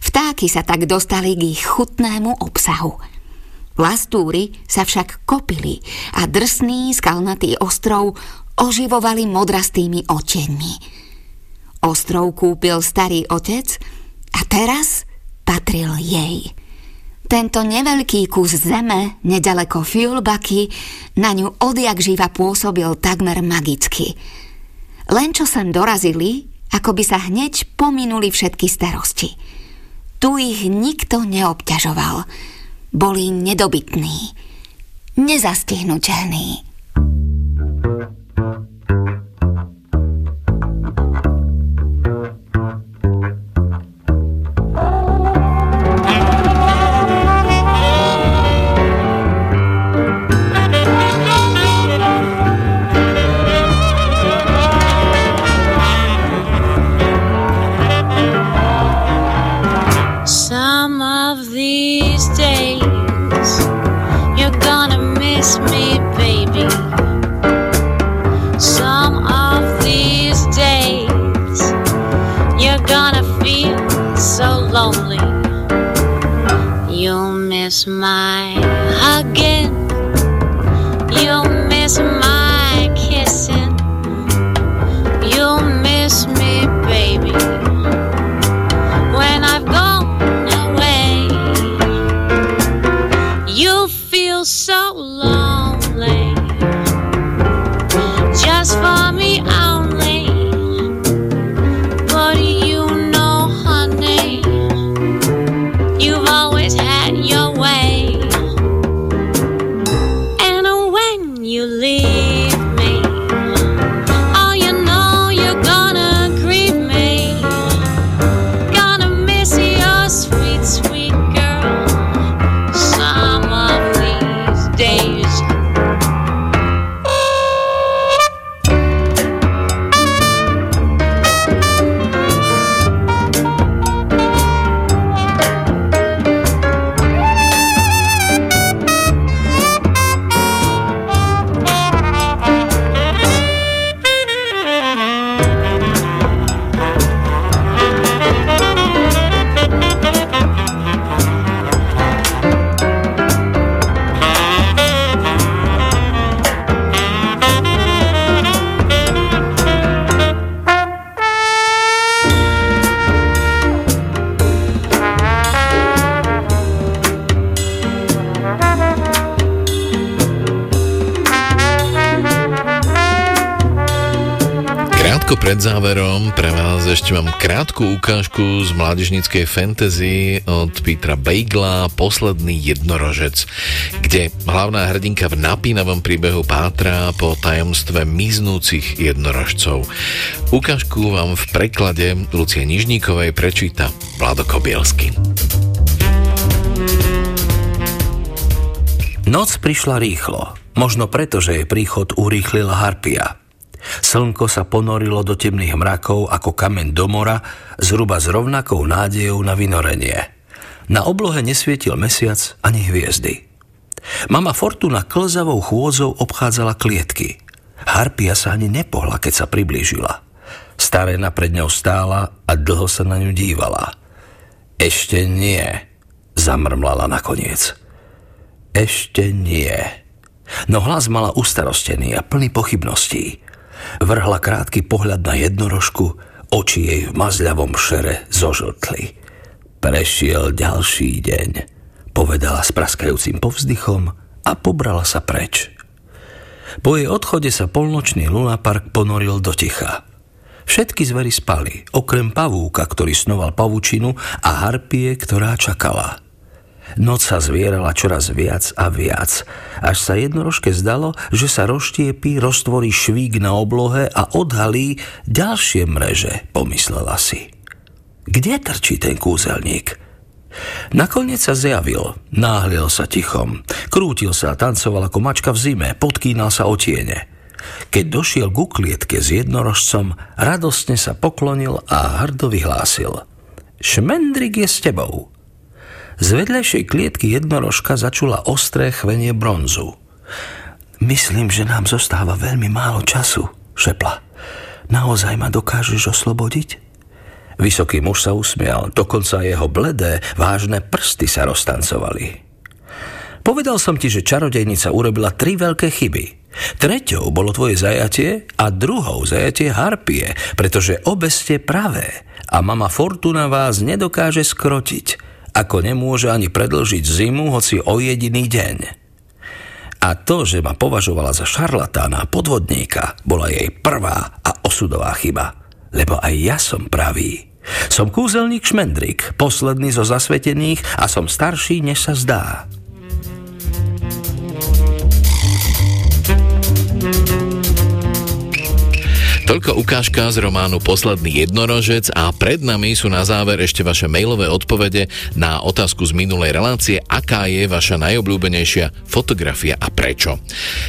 Vtáky sa tak dostali k ich chutnému obsahu. Lastúry sa však kopili a drsný skalnatý ostrov oživovali modrastými oteňmi. Ostrov kúpil starý otec a teraz patril jej. Tento neveľký kus zeme, nedaleko Fiulbaky, na ňu odjak živa pôsobil takmer magicky. Len čo sem dorazili, ako by sa hneď pominuli všetky starosti. Tu ich nikto neobťažoval. Boli nedobytní, nezastihnutelní. Mládežníckej fantasy od Petra Beigla Posledný jednorožec, kde hlavná hrdinka v napínavom príbehu pátra po tajomstve miznúcich jednorožcov. Ukážku vám v preklade Lucie Nižníkovej prečíta Vlado Kobielsky. Noc prišla rýchlo, možno preto, že jej príchod urýchlila Harpia – Slnko sa ponorilo do temných mrakov ako kameň do mora, zhruba s rovnakou nádejou na vynorenie. Na oblohe nesvietil mesiac ani hviezdy. Mama Fortuna klzavou chôdzou obchádzala klietky. Harpia sa ani nepohla, keď sa priblížila. Starena pred ňou stála a dlho sa na ňu dívala. Ešte nie, zamrmlala nakoniec. Ešte nie. no hlas mala ustarostený a plný pochybností. Vrhla krátky pohľad na jednorožku, oči jej v mazľavom šere zožltli. Prešiel ďalší deň, povedala s praskajúcim povzdychom a pobrala sa preč. Po jej odchode sa polnočný lunapark ponoril do ticha. Všetky zvery spali, okrem pavúka, ktorý snoval pavučinu a harpie, ktorá čakala. Noc sa zvierala čoraz viac a viac, až sa jednorožke zdalo, že sa rozštiepí, roztvorí švík na oblohe a odhalí ďalšie mreže, pomyslela si. Kde trčí ten kúzelník? Nakoniec sa zjavil, náhliel sa tichom, krútil sa a tancoval ako mačka v zime, podkýnal sa o tiene. Keď došiel ku klietke s jednorožcom, radostne sa poklonil a hrdo vyhlásil. Šmendrik je s tebou. Z vedľajšej klietky jednorožka začula ostré chvenie bronzu. Myslím, že nám zostáva veľmi málo času, šepla. Naozaj ma dokážeš oslobodiť? Vysoký muž sa usmial, dokonca jeho bledé, vážne prsty sa roztancovali. Povedal som ti, že čarodejnica urobila tri veľké chyby. Treťou bolo tvoje zajatie a druhou zajatie harpie, pretože obe ste pravé a mama Fortuna vás nedokáže skrotiť, ako nemôže ani predlžiť zimu, hoci o jediný deň. A to, že ma považovala za šarlatána a podvodníka, bola jej prvá a osudová chyba lebo aj ja som pravý. Som kúzelník Šmendrik, posledný zo zasvetených a som starší, než sa zdá. Toľko ukážka z románu Posledný jednorožec a pred nami sú na záver ešte vaše mailové odpovede na otázku z minulej relácie, aká je vaša najobľúbenejšia fotografia a prečo.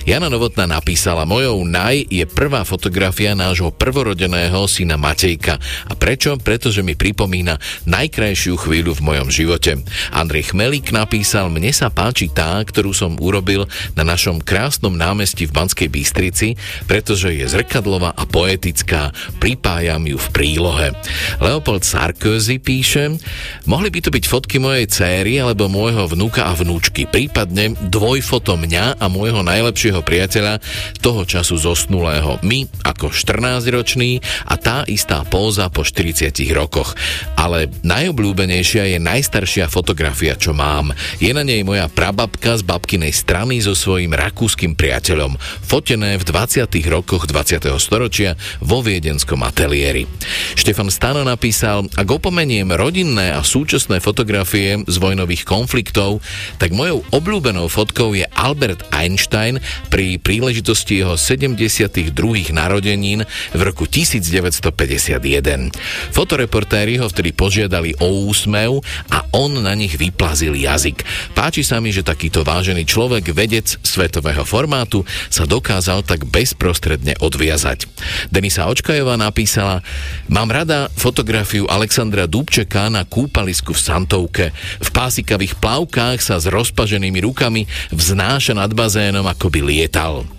Jana Novotná napísala, mojou naj je prvá fotografia nášho prvorodeného syna Matejka. A prečo? Pretože mi pripomína najkrajšiu chvíľu v mojom živote. Andrej Chmelík napísal, mne sa páči tá, ktorú som urobil na našom krásnom námestí v Banskej Bystrici, pretože je zrkadlová a poetická poetická, pripájam ju v prílohe. Leopold Sarkozy píše, mohli by to byť fotky mojej céry alebo môjho vnúka a vnúčky, prípadne dvojfoto mňa a môjho najlepšieho priateľa toho času zosnulého. My ako 14-ročný a tá istá póza po 40 rokoch. Ale najobľúbenejšia je najstaršia fotografia, čo mám. Je na nej moja prababka z babkinej strany so svojím rakúskym priateľom, fotené v 20. rokoch 20. storočia vo viedenskom ateliéri. Štefan Stano napísal, ak opomeniem rodinné a súčasné fotografie z vojnových konfliktov, tak mojou obľúbenou fotkou je Albert Einstein pri príležitosti jeho 72. narodenín v roku 1951. Fotoreportéri ho vtedy požiadali o úsmev a on na nich vyplazil jazyk. Páči sa mi, že takýto vážený človek, vedec svetového formátu, sa dokázal tak bezprostredne odviazať. Denisa Očkajová napísala Mám rada fotografiu Alexandra Dubčeka na kúpalisku v Santovke. V pásikavých plavkách sa s rozpaženými rukami vznáša nad bazénom, ako by lietal.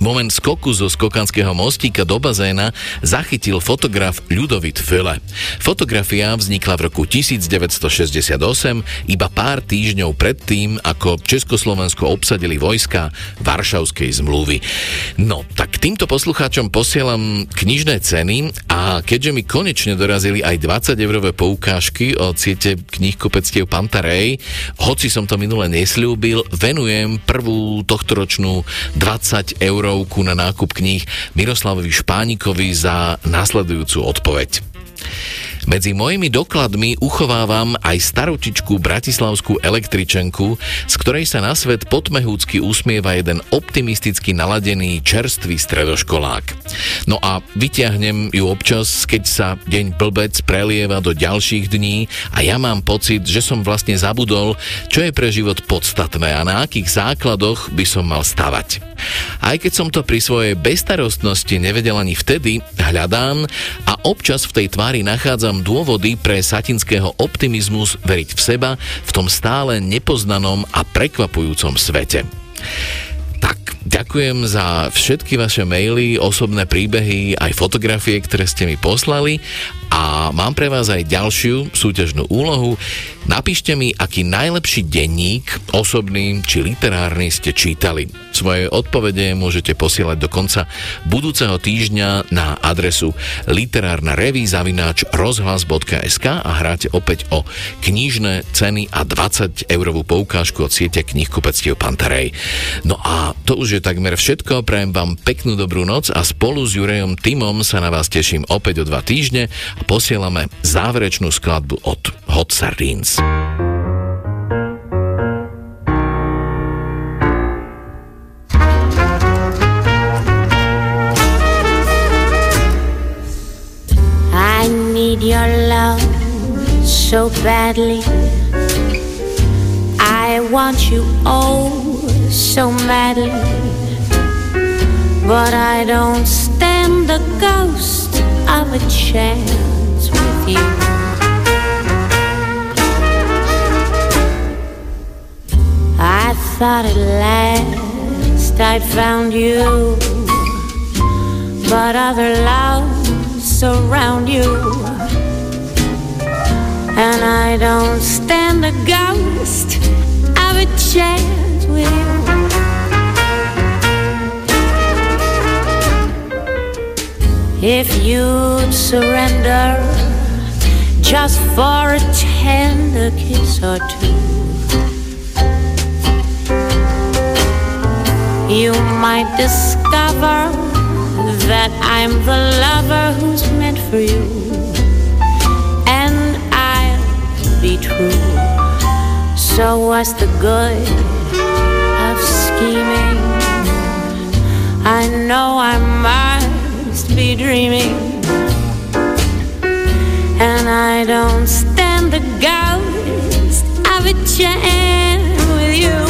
Moment skoku zo skokanského mostíka do bazéna zachytil fotograf Ľudovit Fülle. Fotografia vznikla v roku 1968, iba pár týždňov predtým, ako Československo obsadili vojska Varšavskej zmluvy. No, tak týmto poslucháčom posielam knižné ceny a keďže mi konečne dorazili aj 20-eurové poukážky od siete knihkupectiev Pantarej, hoci som to minule nesľúbil, venujem prvú tohtoročnú 20 eur eurovku na nákup kníh Miroslavovi Špánikovi za následujúcu odpoveď. Medzi mojimi dokladmi uchovávam aj staročičku bratislavskú električenku, z ktorej sa na svet potmehúcky usmieva jeden optimisticky naladený čerstvý stredoškolák. No a vyťahnem ju občas, keď sa deň blbec prelieva do ďalších dní a ja mám pocit, že som vlastne zabudol, čo je pre život podstatné a na akých základoch by som mal stavať. Aj keď som to pri svojej bestarostnosti nevedel ani vtedy, hľadám a občas v tej tvári nachádzam dôvody pre satinského optimizmus veriť v seba v tom stále nepoznanom a prekvapujúcom svete. Tak, Ďakujem za všetky vaše maily, osobné príbehy, aj fotografie, ktoré ste mi poslali a mám pre vás aj ďalšiu súťažnú úlohu. Napíšte mi, aký najlepší denník, osobný či literárny ste čítali. Svoje odpovede môžete posielať do konca budúceho týždňa na adresu literárna zavináč rozhlas.sk a hráte opäť o knižné ceny a 20 eurovú poukážku od siete knihkupectiev Pantarej. No a to už je takmer všetko. Prajem vám peknú dobrú noc a spolu s Jurejom Timom sa na vás teším opäť o dva týždne a posielame záverečnú skladbu od Hot Sardines. I need your love so badly. I want you oh so madly. But I don't stand the ghost of a chance with you. I thought at last I'd found you, but other loves surround you. And I don't stand the ghost of a chance with you. If you'd surrender just for a tender kiss or two, you might discover that I'm the lover who's meant for you, and I'll be true. So, what's the good of scheming? I know I must be dreaming, and I don't stand the ghost of a chance with you.